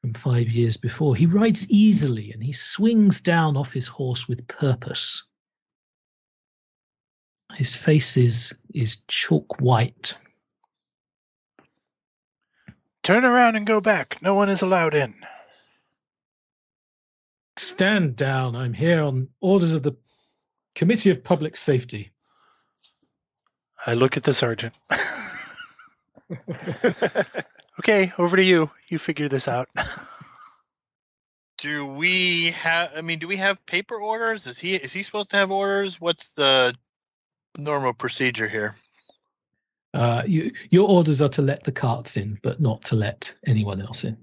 from five years before. He rides easily and he swings down off his horse with purpose. His face is is chalk white. Turn around and go back. No one is allowed in. Stand down. I'm here on orders of the Committee of Public Safety. I look at the sergeant. okay, over to you. You figure this out. Do we have? I mean, do we have paper orders? Is he is he supposed to have orders? What's the normal procedure here? Uh, you, your orders are to let the carts in, but not to let anyone else in.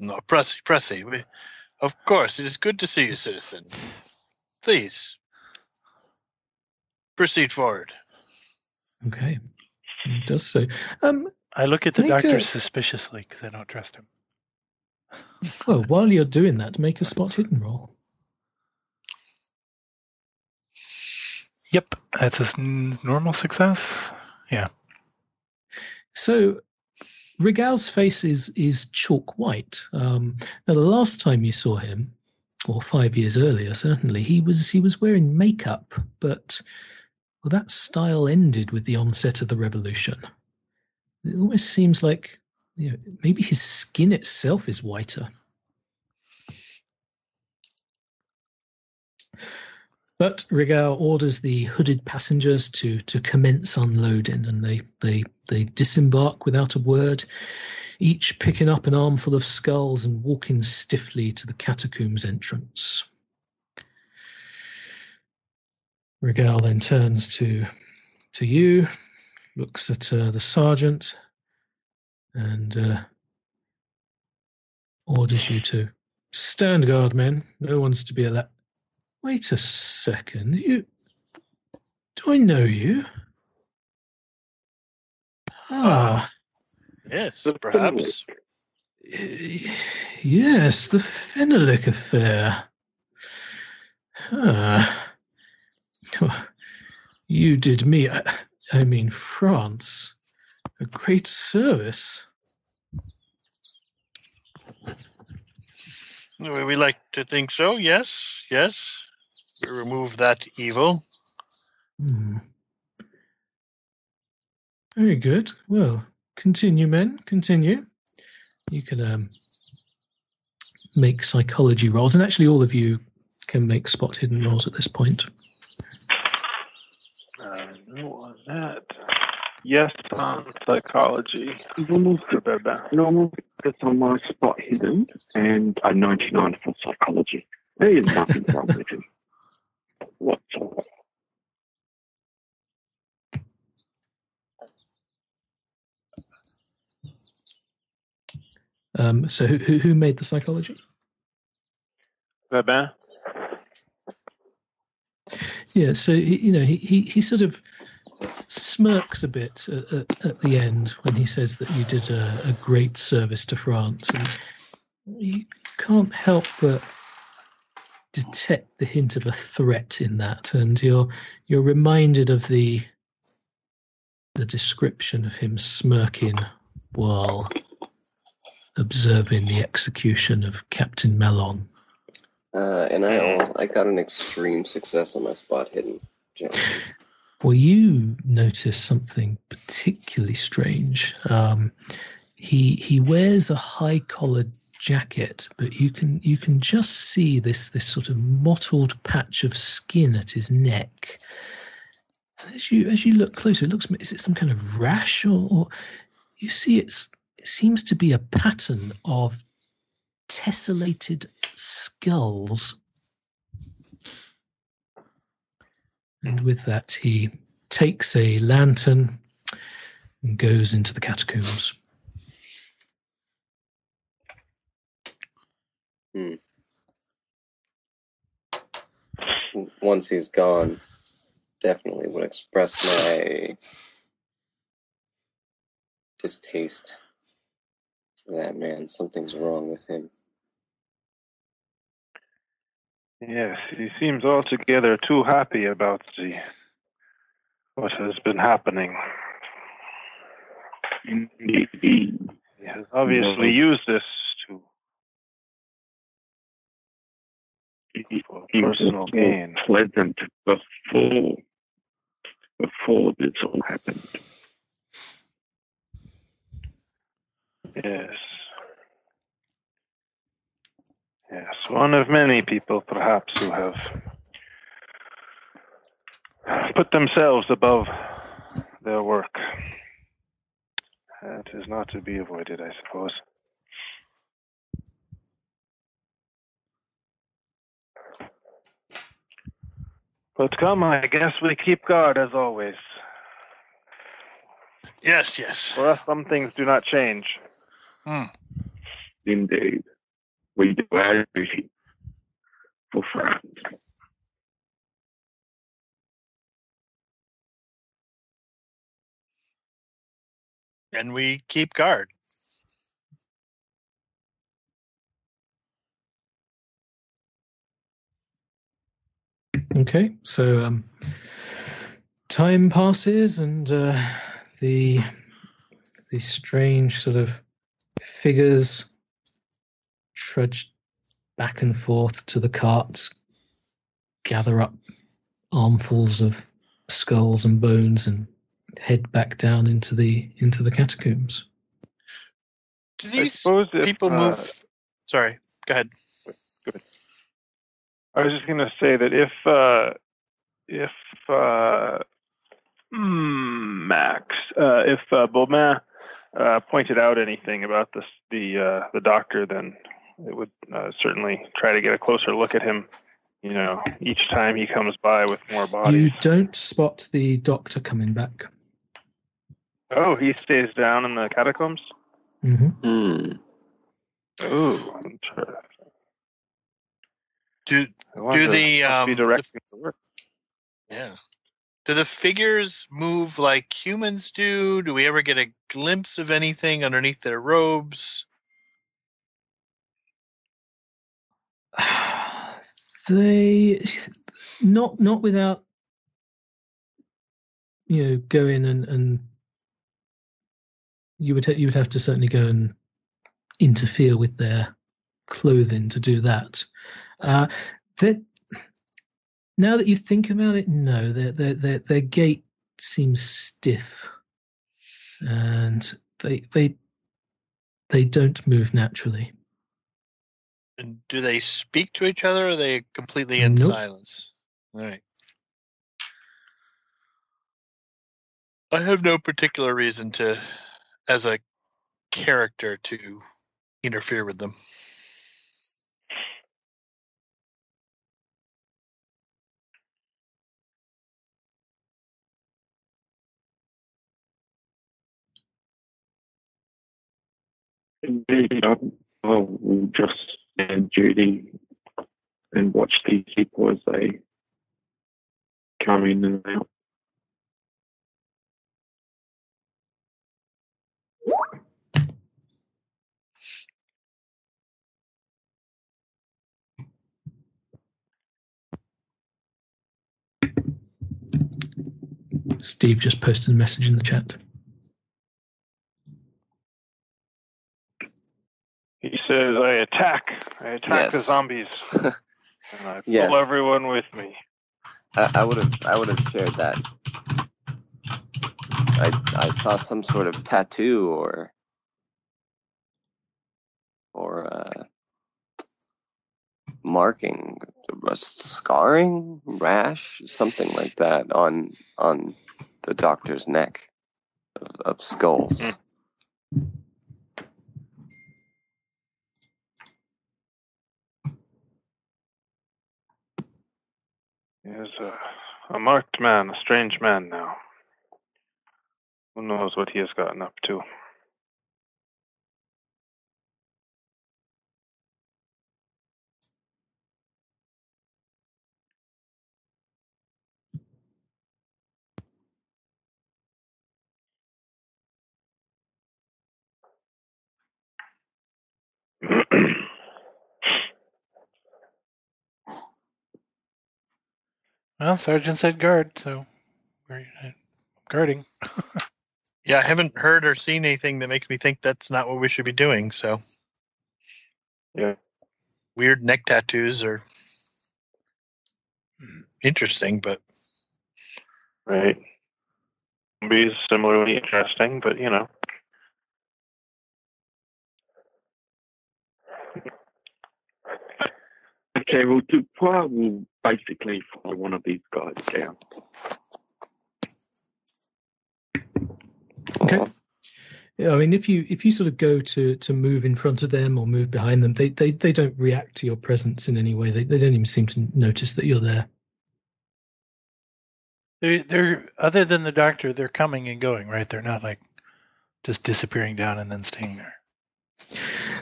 No, Pressy, Pressy. We, of course, it is good to see you, citizen. Please proceed forward. Okay, it does so. Um, I look at the doctor a- suspiciously because I don't trust him. well, while you're doing that, make a spot hidden roll. Yep, that's a normal success. Yeah. So, Rigal's face is is chalk white. Um, now, the last time you saw him, or five years earlier, certainly he was he was wearing makeup, but well, that style ended with the onset of the revolution. It almost seems like you know, maybe his skin itself is whiter. But Rigal orders the hooded passengers to, to commence unloading, and they, they, they disembark without a word, each picking up an armful of skulls and walking stiffly to the catacombs entrance. Rigal then turns to to you, looks at uh, the sergeant, and uh, orders you to stand guard, men. No one's to be allowed. Wait a second. You do I know you? Ah, Yes, perhaps. yes, the Fenalik affair. Ah, you did me. I, I mean, France, a great service. We like to think so. Yes, yes. We remove that evil. Hmm. Very good. Well, continue, men. Continue. You can um, make psychology rolls, and actually, all of you can make spot hidden rolls at this point. Uh, no on that. Yes on psychology. Normal, normal it's on my spot hidden and a 99 for psychology. There is nothing wrong with him whatsoever. Um, so, who, who who made the psychology? Beba. Yeah. So he, you know, he, he he sort of smirks a bit at, at, at the end when he says that you did a, a great service to France, and you can't help but detect the hint of a threat in that, and you're you're reminded of the the description of him smirking while observing the execution of Captain Melon. Uh, and I I got an extreme success on my spot hidden. Gentlemen. Well, you notice something particularly strange. Um, he he wears a high collared jacket, but you can you can just see this this sort of mottled patch of skin at his neck. As you as you look closer, it looks is it some kind of rash or, or you see it's it seems to be a pattern of tessellated skulls. And with that, he takes a lantern and goes into the catacombs. Hmm. Once he's gone, definitely would express my distaste for that man. Something's wrong with him. Yes, he seems altogether too happy about the what has been happening. Indeed. He has obviously Mhm. used this to for personal gain. pleasant before before this all happened. Yes. Yes, one of many people perhaps who have put themselves above their work. That is not to be avoided, I suppose. But come, I guess we keep guard as always. Yes, yes. For us, some things do not change. Hmm. Indeed. We do everything for France. And we keep guard. Okay, so um, time passes, and uh, the the strange sort of figures trudge back and forth to the carts, gather up armfuls of skulls and bones, and head back down into the into the catacombs. Do these if, people uh, move? Sorry, go ahead. I was just going to say that if uh, if uh, mm, Max, uh, if uh, Beaumain uh, pointed out anything about this, the uh, the doctor, then it would uh, certainly try to get a closer look at him. You know, each time he comes by with more bodies. You don't spot the doctor coming back. Oh, he stays down in the catacombs. hmm Hmm. Ooh, interesting. Do I wonder the, how he um, directing the work. yeah. Do the figures move like humans do? Do we ever get a glimpse of anything underneath their robes? they not not without you know going and and you would you would have to certainly go and interfere with their clothing to do that. Uh, that now that you think about it, no, their their their, their gait seems stiff, and they they they don't move naturally. And do they speak to each other or are they completely in Nope. silence? All right. I have no particular reason to, as a character, to interfere with them. Indeed, I, I will just stand duty and watch these people as they come in and out. Steve just posted a message in the chat. He says, "I attack. I attack the zombies, and I pull Yes. everyone with me." I, would have I would have shared that. I I saw some sort of tattoo or or uh, marking, scarring, rash, something like that on on the doctor's neck of, of skulls. He is a, a marked man, a strange man now. Who knows what he has gotten up to? Well, Sergeant said guard, so we're uh, guarding. Yeah, I haven't heard or seen anything that makes me think that's not what we should be doing. So yeah. weird neck tattoos are interesting, but Right. Be similarly interesting, but you know. Okay, well, Dupois will basically follow one of these guys down. Okay. Yeah, I mean, if you if you sort of go to to move in front of them or move behind them, they they, they don't react to your presence in any way. They they don't even seem to notice that you're there. They're, they're other than the doctor, they're coming and going, right? They're not like just disappearing down and then staying there.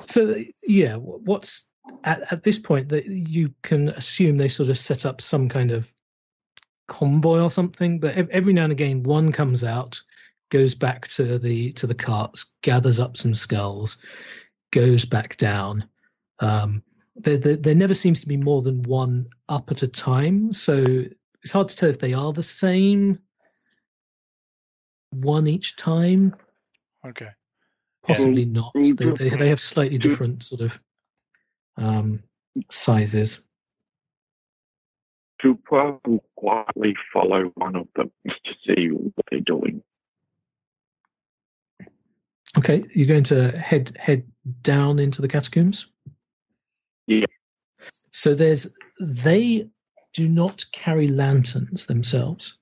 So yeah, what's at, at this point that you can assume they sort of set up some kind of convoy or something, but every now and again one comes out, goes back to the to the carts, gathers up some skulls, goes back down. Um, there, there, there never seems to be more than one up at a time, so it's hard to tell if they are the same one each time. Okay. Possibly not. They, they they have slightly do- different sort of um, sizes. Dupois will quietly follow one of them to see what they're doing. Okay, you're going to head head down into the catacombs. Yeah. So there's they do not carry lanterns themselves.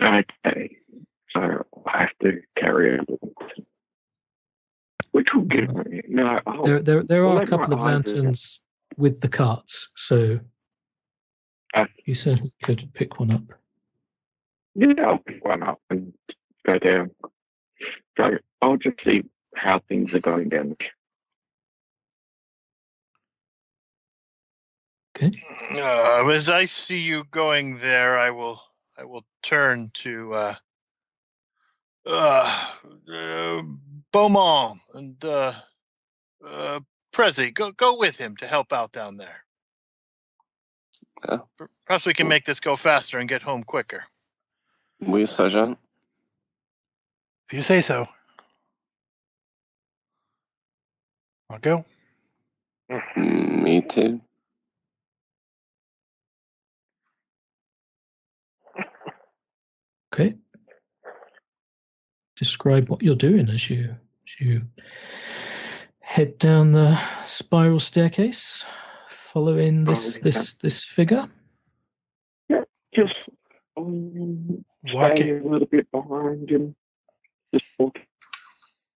Okay, so I have to carry a little. Which will give me no. I'll, There there there well, are a couple of eyes do lanterns with the carts, so Uh, you certainly could pick one up. yeah, I'll pick one up and go down. So I'll just see how things are going down. Okay. Uh, as I see you going there, I will I will turn to uh, uh, uh, Beaumont and uh, uh, Pressy. Go go with him to help out down there. Yeah. Perhaps we can make this go faster and get home quicker. Oui, Sergeant. If you say so. I'll go. Me too. Okay. Describe what you're doing as you as you head down the spiral staircase, following this Okay. this this figure. Yeah, Just um, Walking. a little bit behind him. Just walk.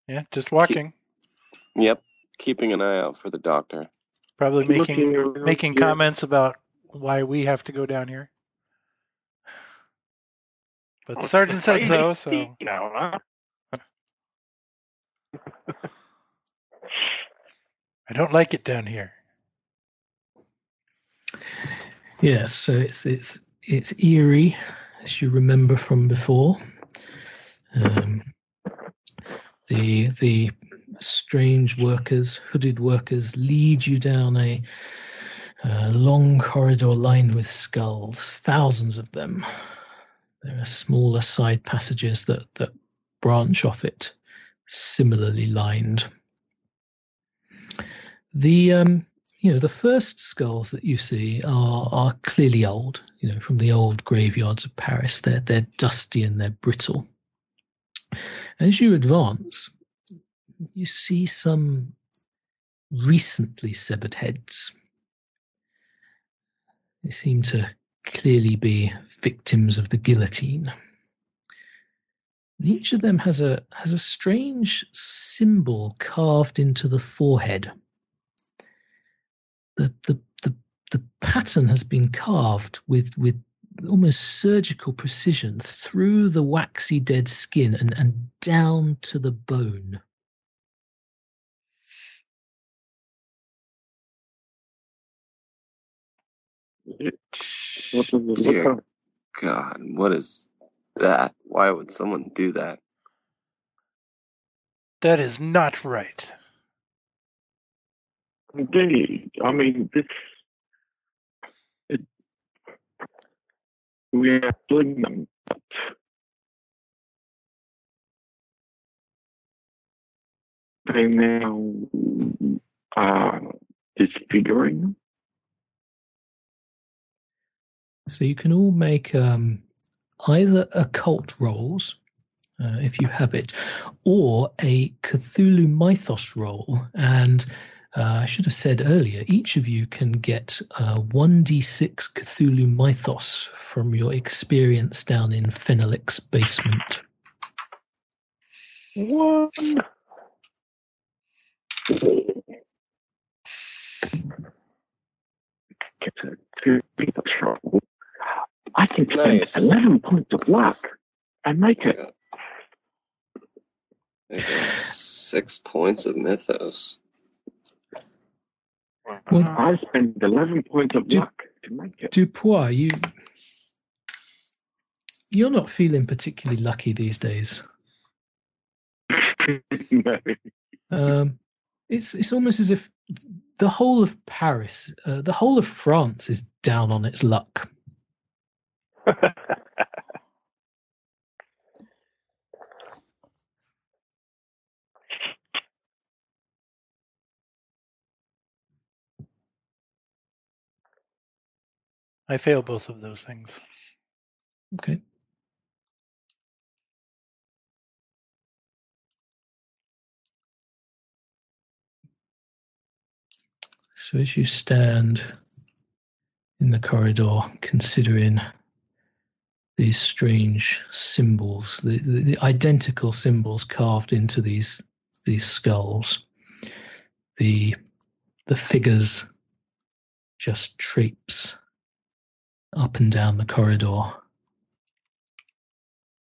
Yeah, just walking. Yep. Keeping an eye out for the doctor. Probably making making yeah. comments about why we have to go down here. But the sergeant said so, so No, huh? I don't like it down here. Yes, so it's it's it's eerie, as you remember from before. Um, the the strange workers, hooded workers, lead you down a, a long corridor lined with skulls, thousands of them. There are smaller side passages that that branch off it, similarly lined. The um, you know the first skulls that you see are are clearly old you know from the old graveyards of paris. They're they're dusty and they're brittle. As you advance you see some recently severed heads. They seem to clearly be victims of the guillotine Each of them has a has a strange symbol carved into the forehead. The the the, the pattern has been carved with with almost surgical precision through the waxy dead skin and, and down to the bone. What does it look Dear? God, what is that? Why would someone do that? That is not right. Indeed. I mean, this. It, we are doing them, but they now are disfiguring them. So you can all make um, either occult rolls, uh, if you have it, or a Cthulhu Mythos roll. And uh, I should have said earlier, each of you can get uh, 1d6 Cthulhu Mythos from your experience down in Fenalik's basement. One. Get a two people roll. I can spend Nice. 11 points of luck and make it. Six points of mythos. Well, I spend 11 points of Do- luck to make it. Dupois, you you're not feeling particularly lucky these days. no. Um, it's it's almost as if the whole of Paris, uh, the whole of France, is down on its luck. I fail both of those things. Okay. So as you stand in the corridor, considering these strange symbols, the, the, the identical symbols carved into these these skulls, the the figures just traipse up and down the corridor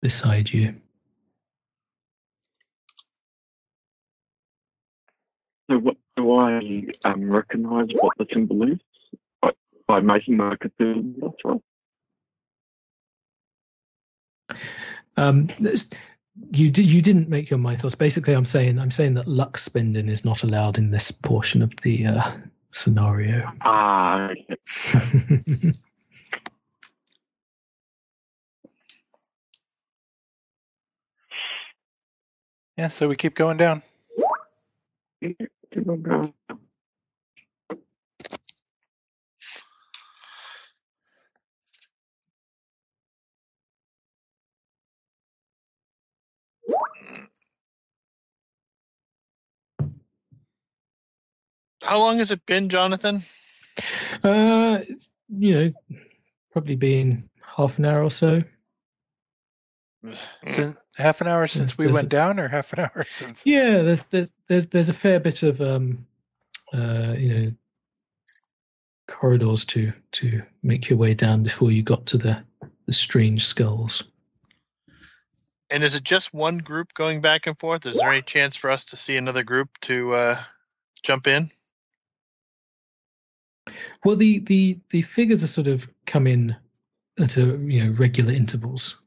beside you. So what do I um, recognise what the symbol is by, by making my Cthulhu Um, you di- you didn't make your mythos. Basically, I'm saying I'm saying that luck spending is not allowed in this portion of the uh, scenario. Ah, okay. Yeah, so we keep going down. How long has it been, Jonathan? uh, you know, probably been half an hour or so. Since, half an hour since Yes, we there's went a- down, or half an hour since? Yeah, there's there's there's there's a fair bit of um, uh, you know, corridors to to make your way down before you got to the the strange skulls. And is it just one group going back and forth? Is there any chance for us to see another group to uh, jump in? Well, the the the figures are sort of come in at a you know regular intervals.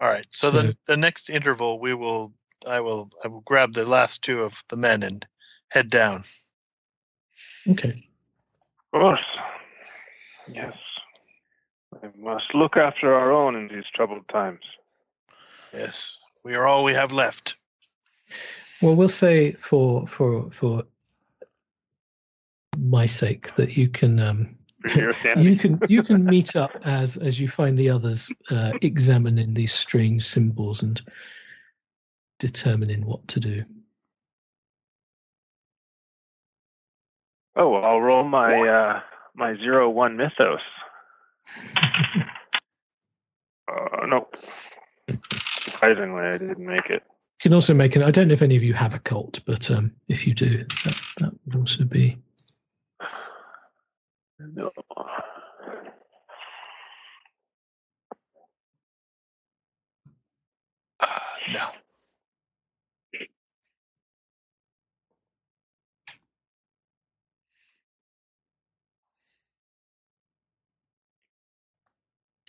All right. So, So- the the next interval, we will, I will, I will grab the last two of the men and head down. Okay. Of course. Yes. We must look after our own in these troubled times. Yes, we are all we have left. Well, we'll say for for for my sake that you can um, you can you can meet up as as you find the others uh, examining these strange symbols and determining what to do. Oh, I'll roll my uh, my zero one mythos. Uh, no. Surprisingly, I didn't make it. You can also make an. I don't know if any of you have a cult, but um, if you do, that, that would also be. No. Uh, no.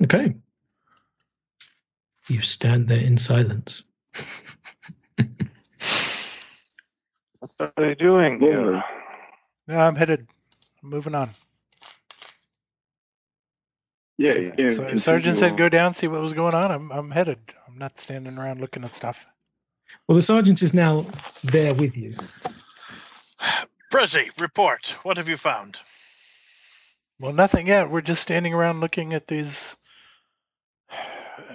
Okay. You stand there in silence. What are they doing? Well, No, I'm headed. I'm moving on. Yeah, yeah. So, continue Sergeant said on. go down, see what was going on. I'm I'm headed. I'm not standing around looking at stuff. Well, the sergeant is now there with you. Pressy, report. What have you found? Well, nothing yet. We're just standing around looking at these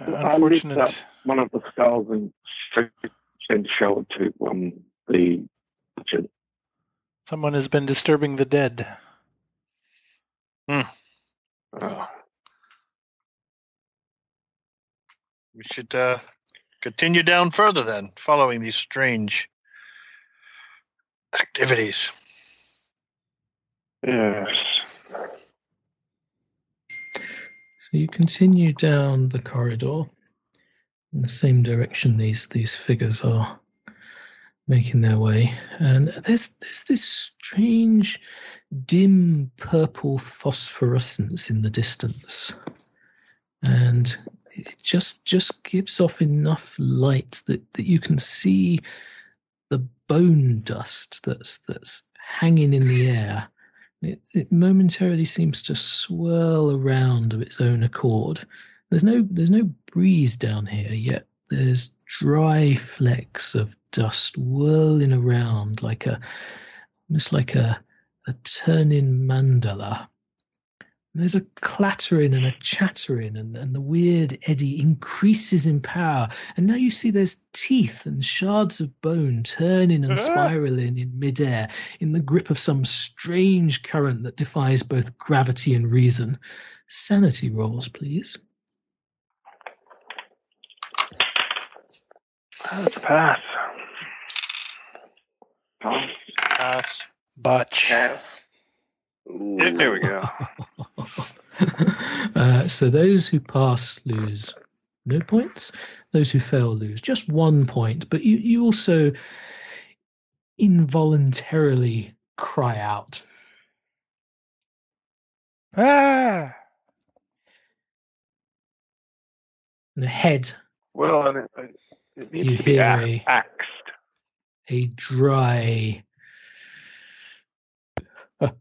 Well, I unfortunate. up one of the skulls and and show it to um the to Someone has been disturbing the dead. Hmm. Oh. We should uh, continue down further then, following these strange activities. Yes. So you continue down the corridor in the same direction these these figures are making their way, and there's there's this strange dim purple phosphorescence in the distance, and it just just gives off enough light that, that you can see the bone dust that's that's hanging in the air. It, it momentarily seems to swirl around of its own accord. There's no there's no breeze down here yet. There's dry flecks of dust whirling around like a almost like a a turning mandala. There's a clattering and a chattering, and, and the weird eddy increases in power. And now you see there's teeth and shards of bone turning and Ah. spiraling in midair in the grip of some strange current that defies both gravity and reason. Sanity rolls, please. Let's pass. Pass. Botch. Pass. Ooh. There we go. uh, so those who pass lose no points. Those who fail lose just one point. But you, you also involuntarily cry out. Ah! And ahead, Well, and it, it needs You to be hear ax- a- axed. a dry.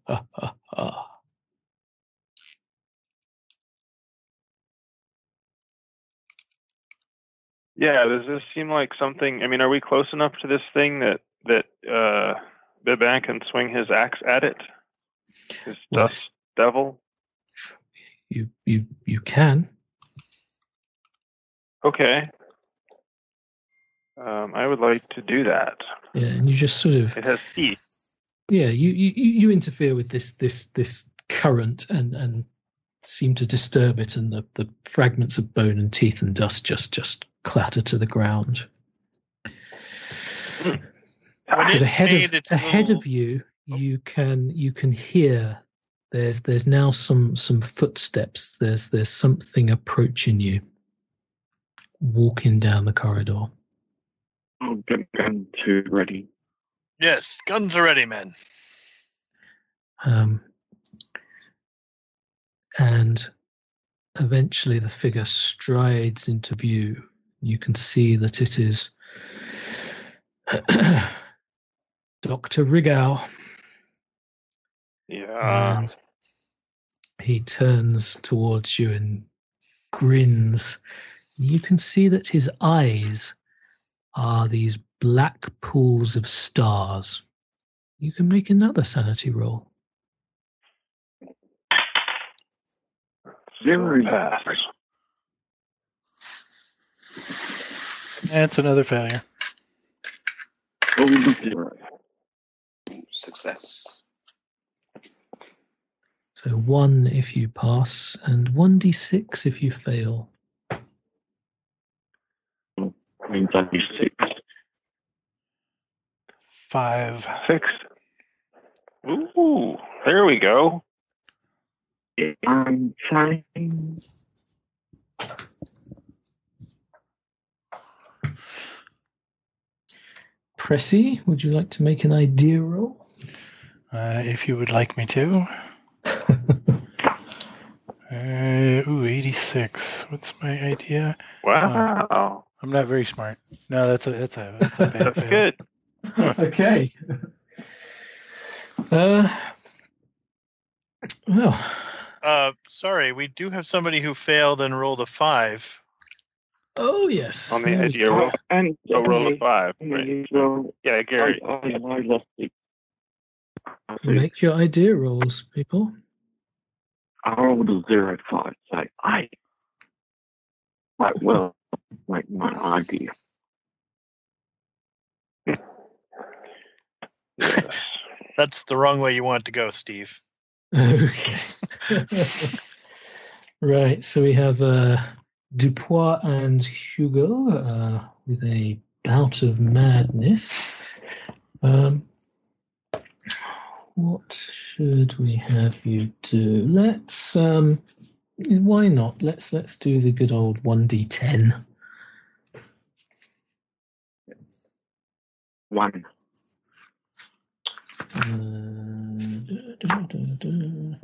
Yeah, does this seem like something? I mean, are we close enough to this thing that that uh, Biban can swing his axe at it? His Well, dust devil. you you you can. Okay. Um, I would like to do that. Yeah, and you just sort of It has teeth. yeah you you you you interfere with this this this current and and seem to disturb it and the the fragments of bone and teeth and dust just just clatter to the ground. When but ahead of ahead little- of you you can you can hear there's there's now some some footsteps. There's there's something approaching you walking down the corridor. I'll get gun two ready. Yes, guns are ready, men. Um, and eventually the figure strides into view. You can see that it is Dr. Rigal. Yeah. And he turns towards you and grins. You can see that his eyes are these black pools of stars. You can make another sanity roll. Zero. pass. That's another failure. Zero. Success. So one if you pass, and one d6 if you fail. means I'd be six. Five. Six. Ooh, there we go. I'm saying Pressy, would you like to make an idea roll? Uh, if you would like me to. Uh, ooh, 86. What's my idea? Wow, I'm not very smart. No, that's a that's a that's a bad that's fail. good. okay. Uh, well, Uh, sorry, we do have somebody who failed and rolled a five. oh yes. On the there idea roll. and So roll a five. Right. Yeah, Gary. I, I lost it. I see. Make your idea rolls, people. I rolled a zero five, so I quite well like my idea. That's the wrong way you want to go, Steve. Okay. right, so we have uh, Dupois and Hugo uh, with a bout of madness. Um, what should we have you do? Let's um, why not? Let's let's do the good old one d ten. One.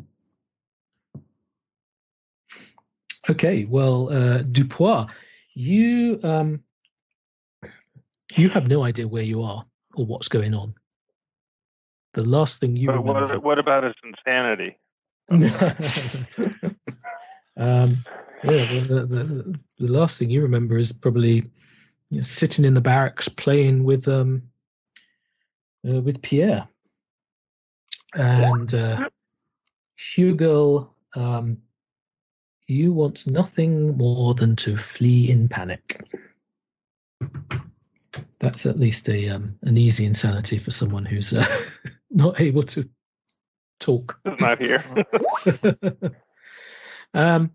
Okay, well, uh, Dupois, you um, you have no idea where you are or what's going on. The last thing you But remember. what, what about his insanity? um, yeah, the, the, the, the last thing you remember is probably you know, sitting in the barracks playing with um uh, with Pierre and uh, Hugo. Um, you want nothing more than to flee in panic. That's at least a um, an easy insanity for someone who's uh, not able to talk. He's not here. um,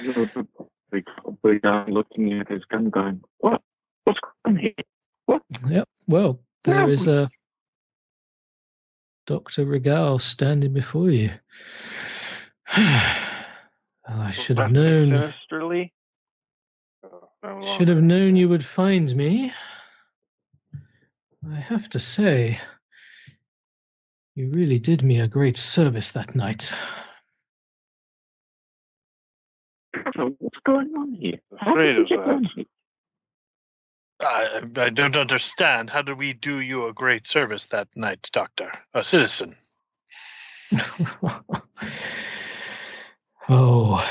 You know, the big, big guy looking at his gun going, What? What's going on here? Yep. Well, there Yeah, is a Doctor Rigal standing before you. Oh, I should have known. Sinisterly. Oh, Should have known you would find me. I have to say, you really did me a great service that night. What's going on here? How Afraid did of you get that. On here? I, I don't understand. How did we do you a great service that night, Doctor? A citizen. oh,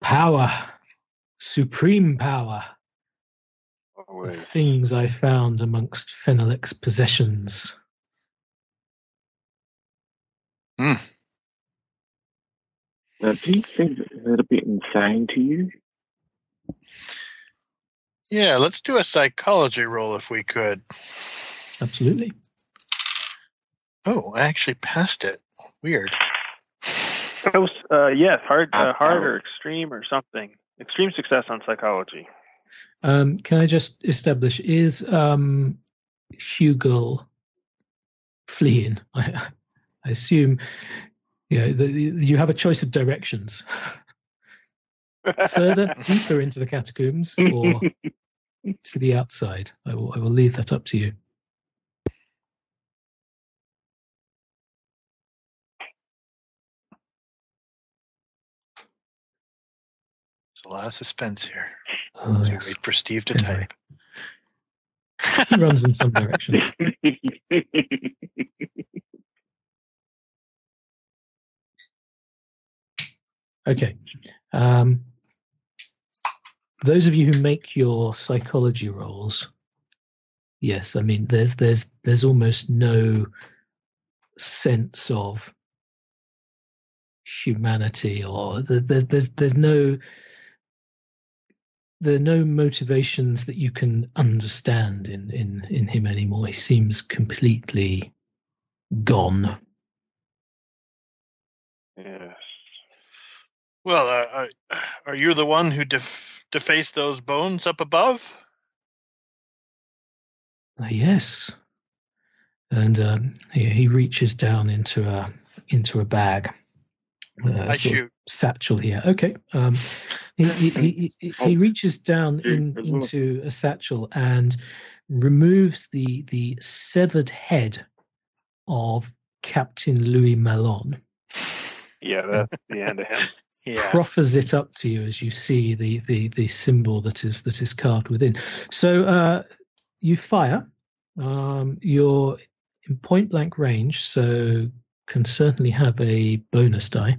power, supreme power. Oh, the things I found amongst Fenalik's possessions. Hmm. Now, do you think that a bit insane to you? Yeah, let's do a psychology roll if we could. Absolutely. Oh, I actually passed it. Weird. That was, uh, yes, hard, uh, hard or extreme or something. Extreme success on psychology. Um, can I just establish is um, Hugel fleeing? I, I assume you know the, you have a choice of directions: further, deeper into the catacombs, or to the outside. I will, I will leave that up to you. There's a lot of suspense here. Oh, So yes. wait for Steve to Anyway. type. He runs in some direction. Okay. Um, those of you who make your psychology rolls, yes, I mean there's there's there's almost no sense of humanity or the, the, there's there's no there are no motivations that you can understand in in in him anymore. He seems completely gone. yes. Well, uh, uh, are you the one who def- to face those bones up above? Uh, yes. And um, he, he reaches down into a into a bag. Uh, I sort of satchel here. Okay. Um, he, he, he, he, he reaches down in, into a satchel and removes the the severed head of Captain Louis Malon. Yeah, that's the end of him. Yeah. proffers it up to you as you see the the the symbol that is that is carved within. So uh, you fire. Um, you're in point blank range, so can certainly have a bonus die.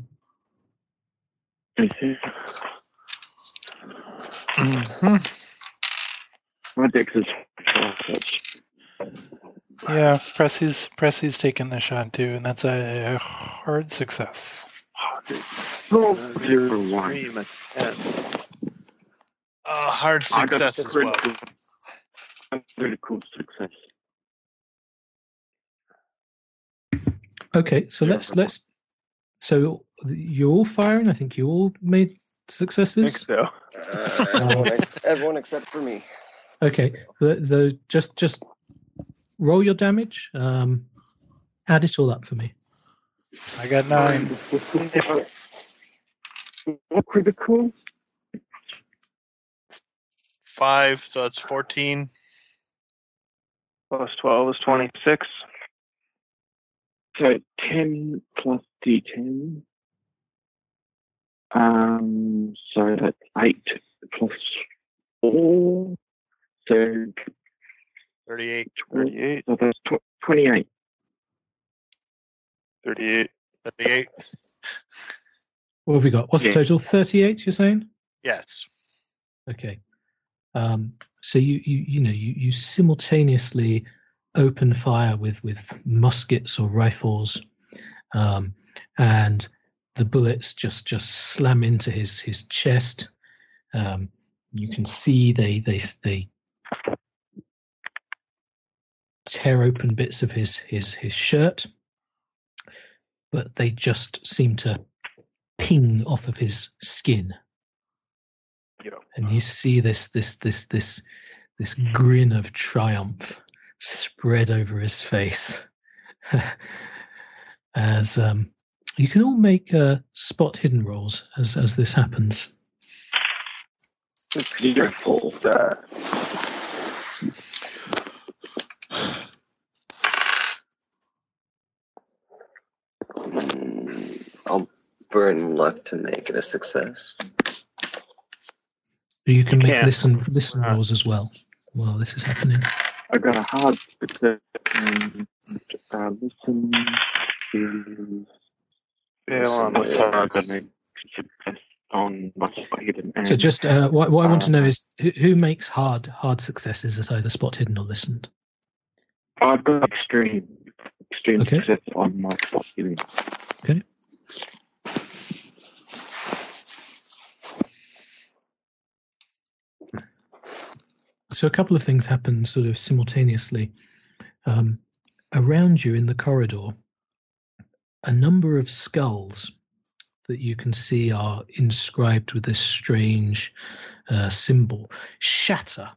Okay. Mhm. My dex is Yeah, Pressy's Pressy's taking the shot too, and that's a, a hard success. Four, Uh, zero, one. Three, my. Uh, hard success as well. critical- Critical success. Okay, so let's let's. So you're all firing. I think you all made I think successes. so. Uh, everyone, ex- everyone except for me. Okay, the, the just just roll your damage. Um, add it all up for me. I got nine. What critical? Five, so that's 14. Plus twelve is twenty-six. So 10 plus D10. Um, so that's 8 plus 4. So, 38. 38, so that's tw- 28. 38. 38. What have we got? What's Yeah. the total? Thirty-eight. You're saying? Yes. Okay. Um, so you, you you know you, you simultaneously open fire with with muskets or rifles, um, and the bullets just just slam into his his chest. Um, you can see they they they tear open bits of his his his shirt, but they just seem to ping off of his skin know, and you see this this this this this grin of triumph spread over his face as um, you can all make uh, spot hidden rolls as as this happens. Beautiful. Burn luck to make it a success. You can make can. listen listen Uh, rolls as well while this is happening. I got a hard success and uh, listen to fail on Listen, the yeah. I cards. got a success on my spider. And So just uh, what, what I want to know um, is who, who makes hard hard successes at either spot hidden or listened. I've got extreme, extreme Okay. success on my spot hidden. So a couple of things happen sort of simultaneously. Um, around you in the corridor, a number of skulls that you can see are inscribed with this strange uh, symbol shatter.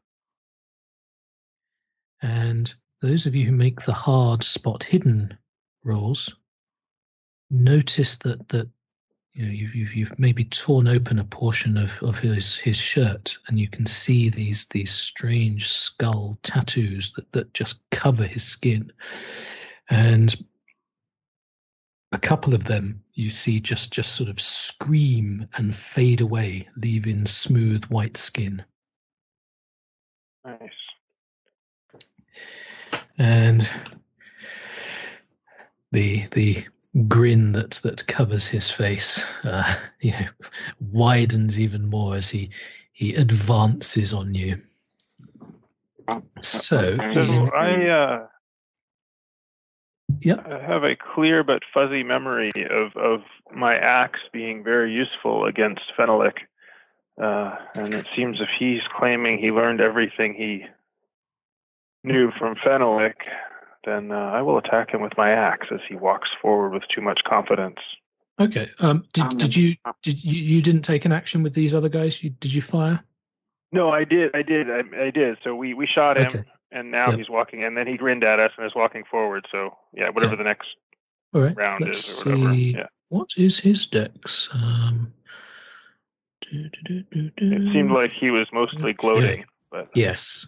And those of you who make the hard spot hidden rolls notice that that you know you've, you've you've maybe torn open a portion of, of his his shirt and you can see these these strange skull tattoos that, that just cover his skin and a couple of them you see just just sort of scream and fade away leaving smooth white skin Nice. and the the grin that that covers his face uh, you know widens even more as he he advances on you so So I uh, Yep. I have a clear but fuzzy memory of, of my axe being very useful against Fenalik. Uh, and it seems if he's claiming he learned everything he knew from Fenalik, then uh, I will attack him with my axe as he walks forward with too much confidence. okay um did, Um, did you did you you didn't take an action with these other guys you did you fire No, I did. I did. I, I did. So we we shot him, Okay. and now Yep. he's walking, and then he grinned at us and is walking forward. So yeah, whatever Yeah. the next All right. round let's is or whatever. see. Yeah. What is his dex? Um, do, do, do, do, do. It seemed like he was mostly Okay. gloating, but Yes.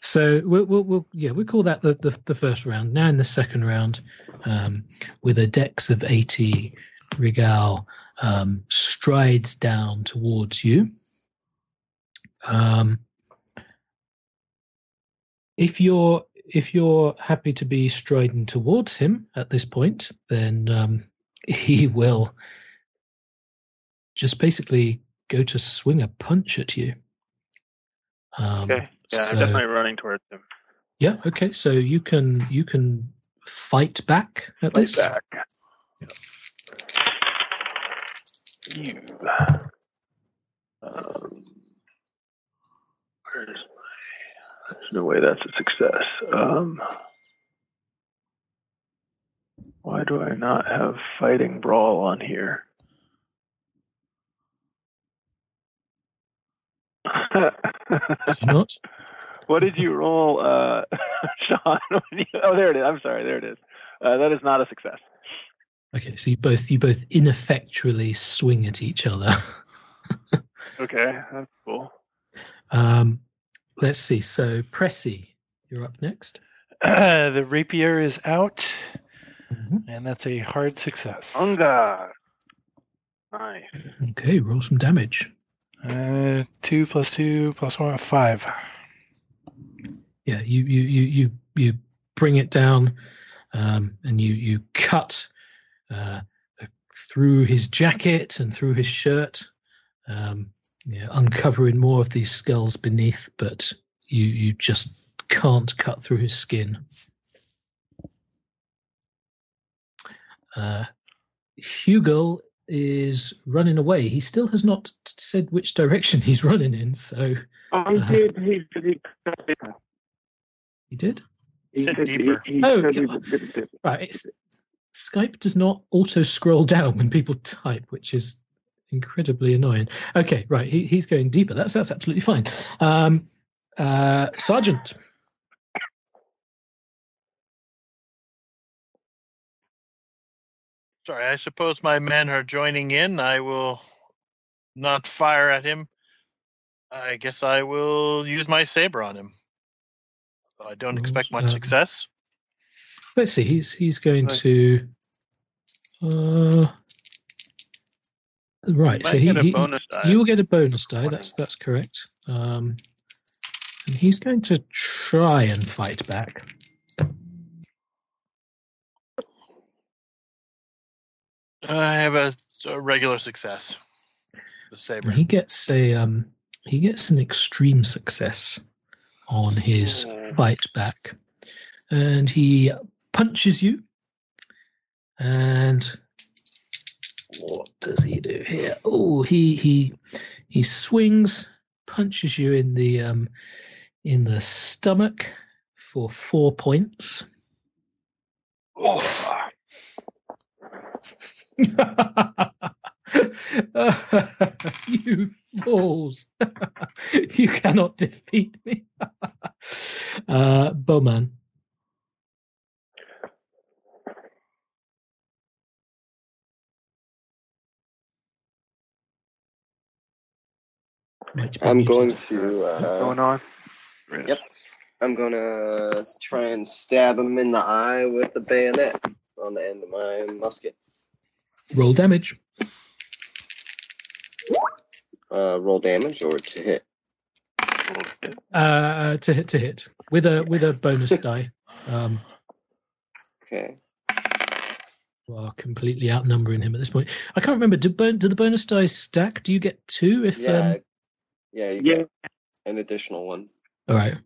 So we'll, we'll, we'll yeah we'll call that the, the, the first round. Now in the second round, um, with a dex of eighty, Rigal um, strides down towards you. Um, if you're if you're happy to be striding towards him at this point, then um, he will just basically go to swing a punch at you. Um, okay. Yeah, so- I'm definitely running towards him. yeah. Okay. So you can you can fight back at least. Fight this. back. You. Um, where's my? There's no way that's a success. Um, why do I not have fighting brawl on here? not? What did you roll, uh, Sean? you- oh, there it is. I'm sorry. There it is. Uh, that is not a success. Okay. So you both you both ineffectually swing at each other. Okay, that's cool. Um, let's see. So Pressy, you're up next. the rapier is out, Mhm. and that's a hard success. Unga. Nice. Okay. Roll some damage. Uh, two plus two plus one, five. yeah you you you you you bring it down um, and you you cut uh, through his jacket and through his shirt um, yeah, uncovering more of these skulls beneath but you you just can't cut through his skin uh, Hugel is running away. He still has not said which direction he's running in, so he Uh-huh. did. He said he, he did. he said deeper. he Oh, said God. Right. It's, Skype does not auto scroll down when people type, which is incredibly annoying. Okay, right. He, he's going deeper. That's that's absolutely fine. Um, uh, Sergeant. Sorry, I suppose my men are joining in. I will not fire at him. I guess I will use my saber on him. I don't Well, expect much um, success. Let's see. He's he's going Right. to. Uh, right. So he, he- you will get a bonus die. Twenty. That's that's correct. Um, and he's going to try and fight back. I have a, a regular success. The saber. He gets a um he gets an extreme success on his Oh. fight back. And he punches you. And what does he do here? Oh, he he he swings, punches you in the um in the stomach for four points. Oh, you fools! you cannot defeat me. uh, Bowman. I'm going to. Uh, going on? Yep. I'm gonna try and stab him in the eye with the bayonet on the end of my musket. Roll damage. Uh, roll damage or to hit. Uh, to hit to hit with a with a bonus die. Um, Okay. you are completely outnumbering him at this point. I can't remember. Do, bon- do the bonus dice stack? Do you get two if? Yeah. Um, Yeah. You Yeah. get an additional one. all right.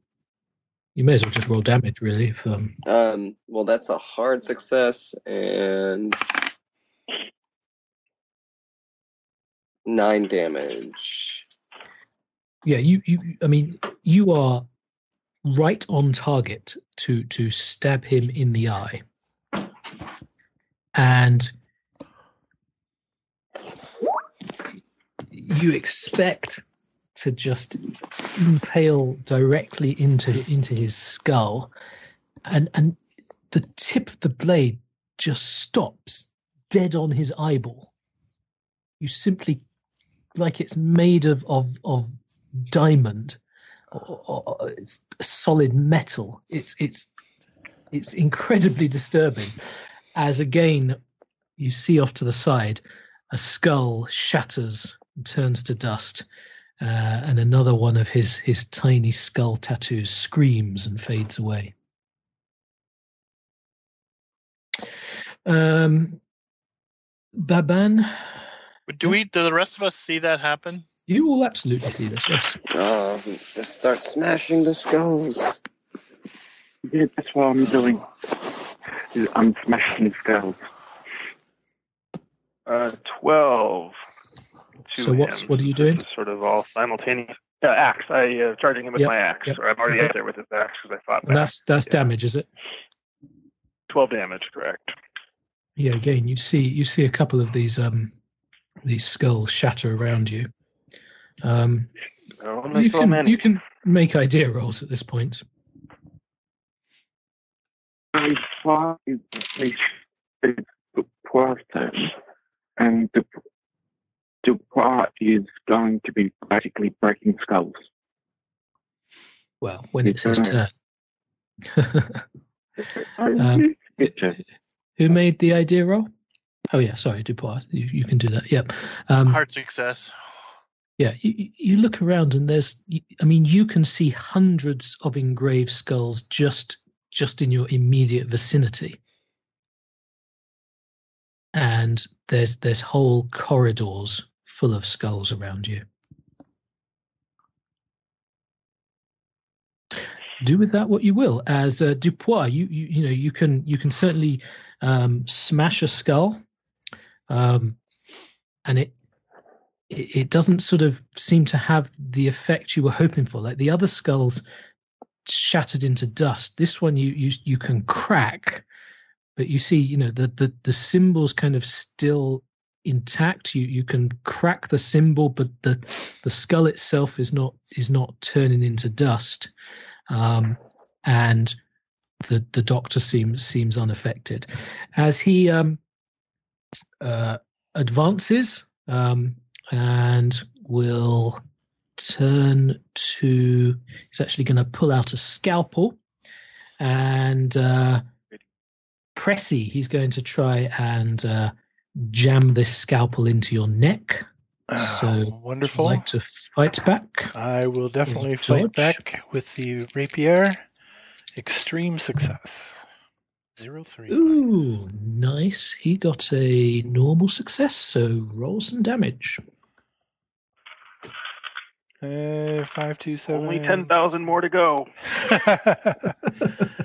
You may as well just roll damage, really. If, um, Um. Well, that's a hard success and nine damage. yeah, you, you. I mean, you are right on target to to stab him in the eye, and you expect to just impale directly into into his skull, and and the tip of the blade just stops dead on his eyeball. You simply, like it's made of of of diamond, or, or, or it's solid metal. It's it's it's incredibly disturbing. As again, you see off to the side, a skull shatters and turns to dust, uh, and another one of his his tiny skull tattoos screams and fades away. Um, Baban, do we? Do the rest of us see that happen? you will absolutely see this. Yes. Oh, just start smashing the skulls. Yeah, that's what I'm doing. I'm smashing skulls. Uh, twelve. to So what's- what are you doing? Sort of all simultaneous. Uh, axe. I uh, charging him with Yep, my axe, yep. or I'm already Okay. out there with his axe because I fought And that's that's Yeah. damage, is it? Twelve damage, correct? Yeah. Again, you see you see a couple of these um these skulls shatter around you. Um, you can many. you can make idea rolls at this point. I find they should Dupois turn, and Du- Dupois is going to be basically breaking skulls. Well, when it's his turn. Um, Picture. Who made the idea roll? Oh yeah, sorry, Dupois. You, you can do that. Yep. Um, Hard success. yeah, you, you look around and there's, I mean, you can see hundreds of engraved skulls just just in your immediate vicinity, and there's there's whole corridors full of skulls around you. Do with that what you will. As uh, Dupois, you, you you know you can you can certainly um, smash a skull, um, and it it, doesn't sort of seem to have the effect you were hoping for. Like the other skulls shattered into dust. This one you you you can crack, but you see, you know, the the the symbol's kind of still intact. You you can crack the symbol, but the the skull itself is not is not turning into dust. Um, and the the doctor seems seems unaffected as he um, uh, advances um, and will turn to. He's actually going to pull out a scalpel and uh, Pressy. He's going to try and uh, jam this scalpel into your neck. Ah, So, Would you wonderful. like to fight back? I will definitely fight back with the rapier. Extreme success. Zero three. Ooh, nice. He got a normal success, so roll some damage. Uh, five, two, seven. Only ten thousand more to go.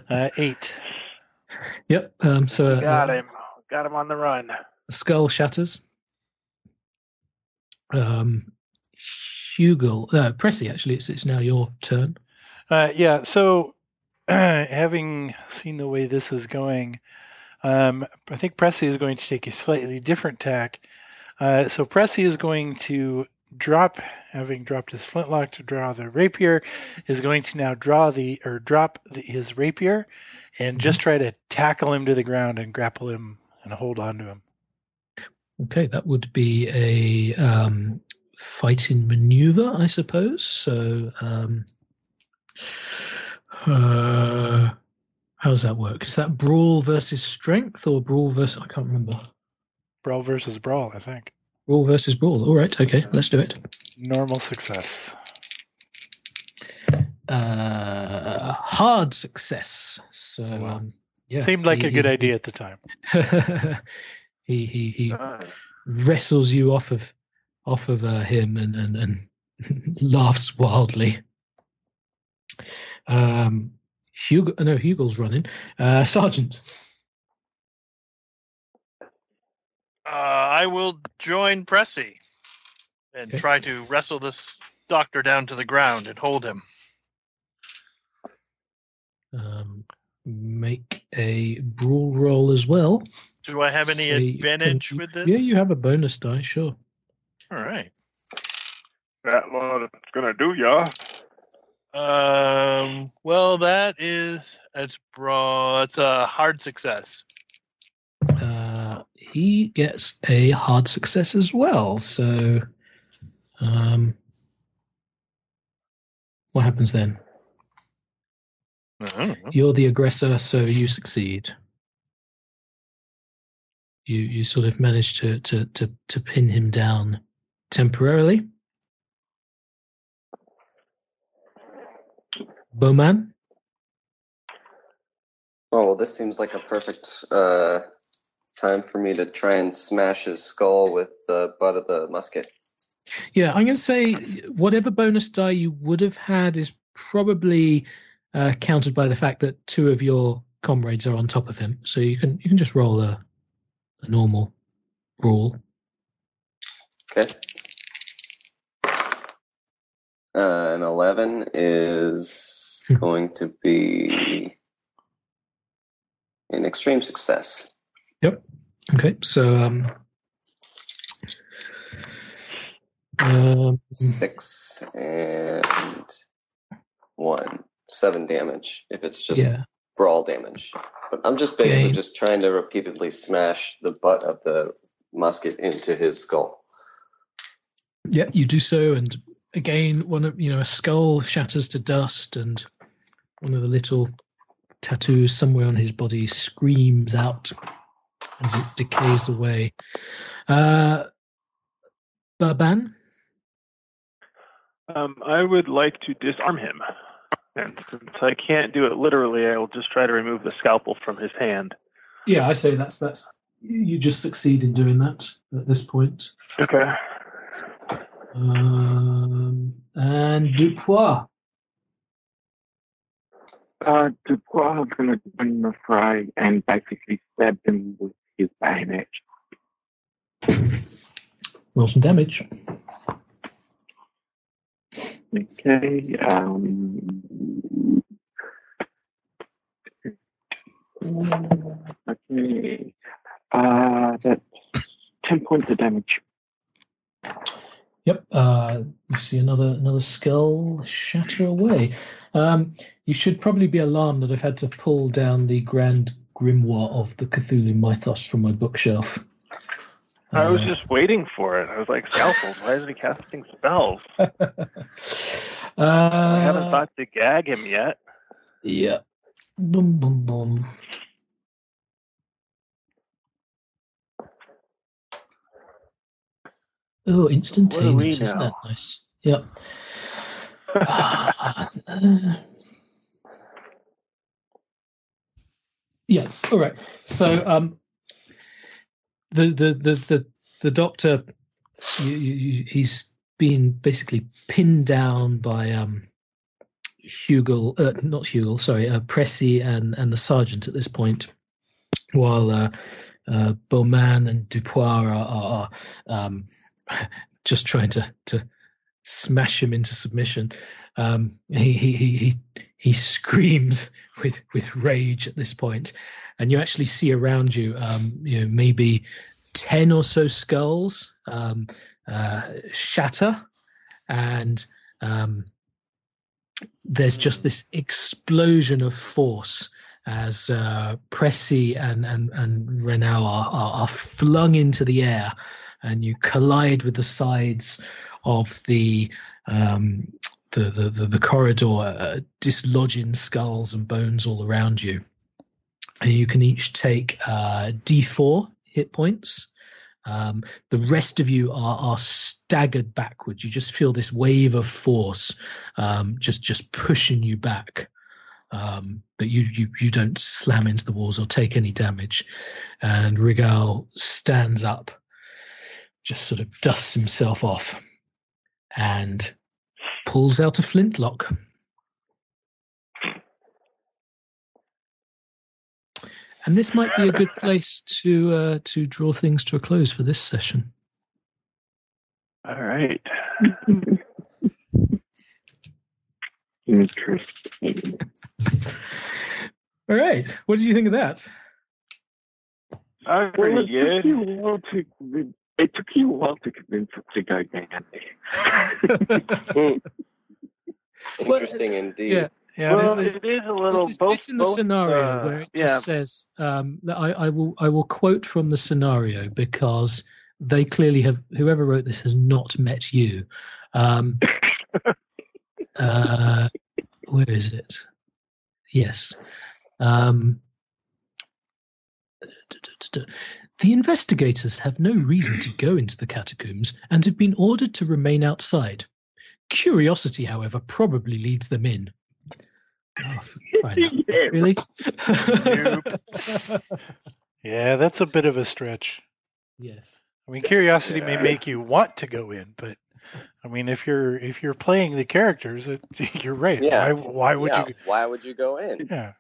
uh, eight. Yep. Um, so Got uh, him. Got him on the run. skull shatters. Um, Hugel, uh, Pressy, actually, it's it's now your turn. Uh, yeah. So, having seen the way this is going, um, I think Pressy is going to take a slightly different tack. Uh, so Pressy is going to drop, having dropped his flintlock to draw the rapier, is going to now draw the or drop the, his rapier, and just try to tackle him to the ground and grapple him and hold on to him. Okay, that would be a um, fighting maneuver, I suppose. So, um, uh, how does that work? Is that brawl versus strength or brawl versus? I can't remember. Brawl versus brawl, I think. Brawl versus brawl. All right, okay, let's do it. Normal success. Uh, hard success. So, Wow. um, yeah, Seemed like he- a good he- idea at the time. he he he Uh, wrestles you off of off of uh, him and and, and laughs wildly. Um, Hugo, no, Hugel's running. Uh, Sergeant. Uh, I will join Pressy and Okay. try to wrestle this doctor down to the ground and hold him. Um, make a brawl roll as well. Do I have any So advantage can- with this? Yeah, you have a bonus die, sure. All right. that what it's gonna do, y'all? Um. Well, that is that's bro. It's a hard success. Uh, he gets a hard success as well. So, um, what happens then? You're the aggressor, so you succeed. You you sort of manage to to to to pin him down temporarily. Bowman, Oh, well, this seems like a perfect uh, time for me to try and smash his skull with the butt of the musket. yeah, I'm going to say whatever bonus die you would have had is probably uh, countered by the fact that two of your comrades are on top of him. So you can you can just roll a a normal roll. Okay. Uh, an 11 is Hmm. going to be an extreme success. Yep. Okay, so um, um, Six and one. Seven damage if it's just yeah, brawl damage. But I'm just basically Okay. just trying to repeatedly smash the butt of the musket into his skull. yeah, you do so, and again, one of you know a skull shatters to dust, and one of the little tattoos somewhere on his body screams out as it decays away. Uh, Baban, Um, I would like to disarm him. And since I can't do it literally, I will just try to remove the scalpel from his hand. yeah, I say that's that's you just succeed in doing that at this point. Okay. Um, and Dupois. Uh, Dubois is going to join the fray and basically stab him with his bayonet. Roll some damage. Okay. Um, okay. Uh, that's 10 points of damage. Yep. Uh, you see another another skull shatter away. Um, you should probably be alarmed that I've had to pull down the Grand Grimoire of the Cthulhu Mythos from my bookshelf. I was Uh, just waiting for it. I was like, scalpels, why isn't he casting spells? I haven't uh, thought to gag him yet. yeah. Boom, boom, boom. Oh, instantaneous. Isn't that nice? Yep. Ah, uh, yeah. All right. So, um, the the the the the doctor, you, you, he's been basically pinned down by um, Hugel, uh, not Hugel, sorry, uh, Pressy and and the sergeant at this point, while uh, uh, Bowman and Dupois are, are, are um, just trying to to smash him into submission. Um, he, he he he screams with with rage at this point, and you actually see around you, um, you know, maybe ten or so skulls um, uh, shatter, and um, there's just this explosion of force as uh, Pressy and and and Renault are, are, are flung into the air, and you collide with the sides of the um, the, the, the the corridor, uh, dislodging skulls and bones all around you. And you can each take uh, D4 hit points. Um, the rest of you are, are staggered backwards. You just feel this wave of force um, just just pushing you back. Um, but you, you you don't slam into the walls or take any damage. And Rigal stands up, just sort of dusts himself off, and pulls out a flintlock. And this might be a good place to uh, to draw things to a close for this session. All right. Interesting. All right, what did you think of that? All right, Well, pretty it's just good. You want to re- It took you a while to convince us to go down there. Interesting indeed. yeah. Yeah, well, there's- it is a There's little. this both, bit in the both, scenario uh, where it yeah, just says, um, that I, I will I will quote from the scenario because they clearly have whoever wrote this has not met you. Um, uh, where is it? Yes. Um, the investigators have no reason to go into the catacombs and have been ordered to remain outside. Curiosity, however, probably leads them in. Oh, for crying out loud. Yeah. Really? yeah, that's a bit of a stretch. yes. I mean, curiosity may make you want to go in, but I mean, if you're if you're playing the characters, it, you're right. Yeah. Why why would yeah, you? why would you go in? Yeah.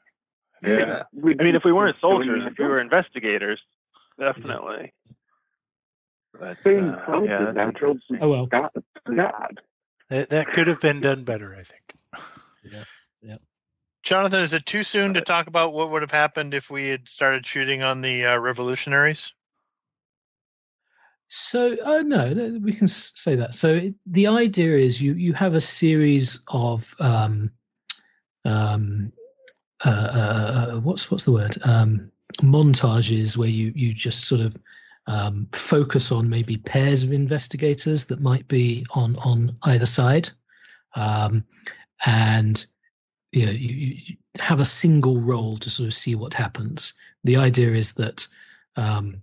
Yeah. I mean, if we weren't soldiers, if we were investigators, definitely. But being uh, close yeah, is natural. Oh well. God, God. That that could have been done better, I think. Yeah. Yeah. Jonathan, is it too soon to talk about what would have happened if we had started shooting on the uh, revolutionaries? So uh, no, we can say that. So it, the idea is you you have a series of um, um, uh, uh, uh, what's what's the word um, montages where you you just sort of um, focus on maybe pairs of investigators that might be on on either side, um, and you know you, you have a single roll to sort of see what happens. The idea is that um,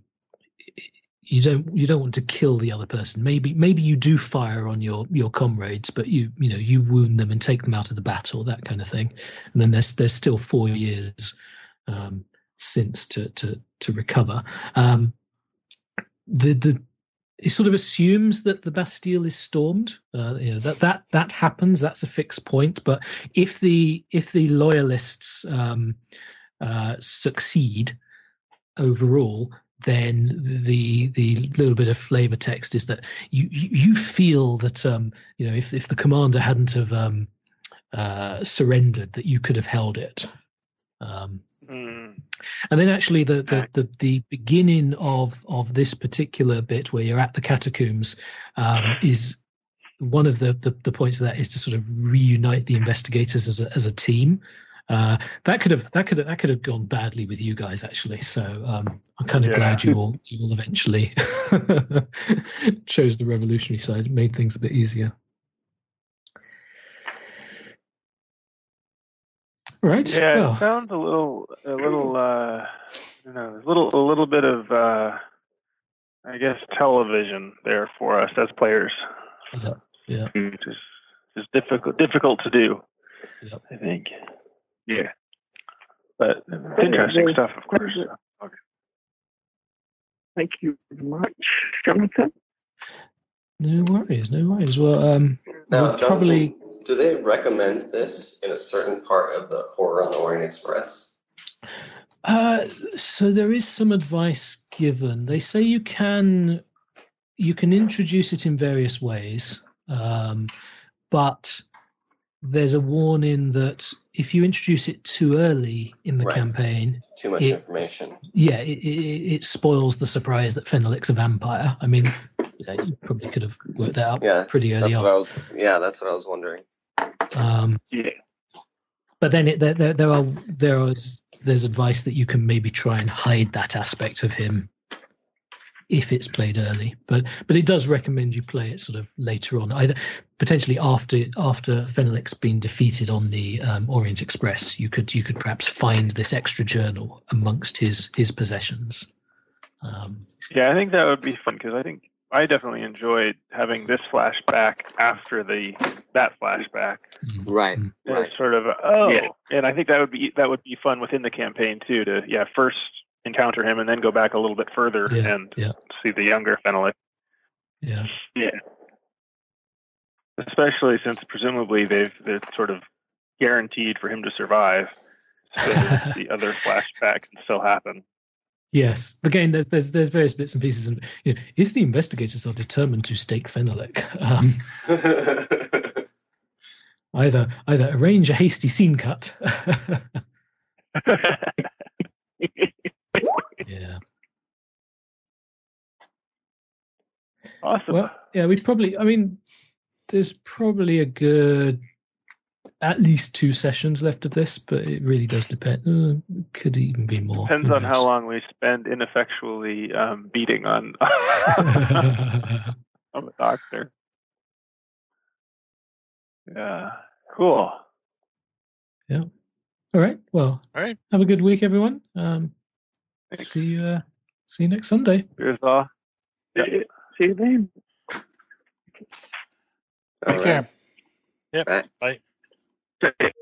you don't you don't want to kill the other person. Maybe maybe you do fire on your your comrades, but you you know you wound them and take them out of the battle, that kind of thing. And then there's there's still four years um, since to to to recover. Um, the the it sort of assumes that the Bastille is stormed. Uh, you know that that that happens. That's a fixed point. But if the if the loyalists um, uh, succeed overall, then the the little bit of flavor text is that you you feel that um, you know if if the commander hadn't have um, uh, surrendered, that you could have held it. Um, Mm. and then actually the the, the the beginning of of this particular bit where you're at the catacombs um, is one of the, the the points of that is to sort of reunite the investigators as a as a team. Uh, that could have that could have, that could have gone badly with you guys actually. So um, I'm kind of Yeah. glad you all you all eventually chose the revolutionary side. Made things a bit easier. Right. Yeah, well, it sounds a little, a little, uh, you know, a little, a little bit of, uh, I guess, television there for us as players. Yeah, yeah. Which is, is difficult, difficult to do. Yep. I think, Yeah. but it's interesting stuff, of course. Okay. Thank you very much, Jonathan. no worries, no worries. Well, um, Now, we'll Jonathan, probably do they recommend this in a certain part of the Horror on the Orient Express? Uh, so there is some advice given. They say you can you can introduce it in various ways, um, but there's a warning that if you introduce it too early in the Right. campaign, Too much Yeah. information. yeah, it, it, it spoils the surprise that Fenalik's a vampire. I mean, yeah, you probably could have worked that out Yeah, pretty early That's on. what I was. Yeah, that's what I was wondering. Um, Yeah. but then it, there, there, there are there is there's advice that you can maybe try and hide that aspect of him if it's played early. But but it does recommend you play it sort of later on, either potentially after after Fenalik's been defeated on the um, Orient Express. You could you could perhaps find this extra journal amongst his his possessions. Um, Yeah, I think that would be fun because I think I definitely enjoyed having this flashback after the that flashback. mm, Right. mm. Right. sort of oh, Yeah. and I think that would be that would be fun within the campaign too. To yeah, first encounter him and then go back a little bit further Yeah, and yeah. see the younger Fenalik. Yeah. Yeah. Especially since presumably they've they're sort of guaranteed for him to survive. So the other flashback can still happen. Yes, again, there's there's there's various bits and pieces, and you know, if the investigators are determined to stake Fenalik, um, either either arrange a hasty scene cut. yeah. Awesome. Well, yeah, we probably. I mean, there's probably a good at least two sessions left of this, but it really does depend. Uh, could even be more. Depends on how long we spend ineffectually um, beating on on the doctor. Yeah. Cool. Yeah. All right. Well, All right. have a good week, everyone. Um, Thanks. see you. Uh, see you next Sunday. Here's all. Yeah. See you then. Take care. All right. Bye. Take care.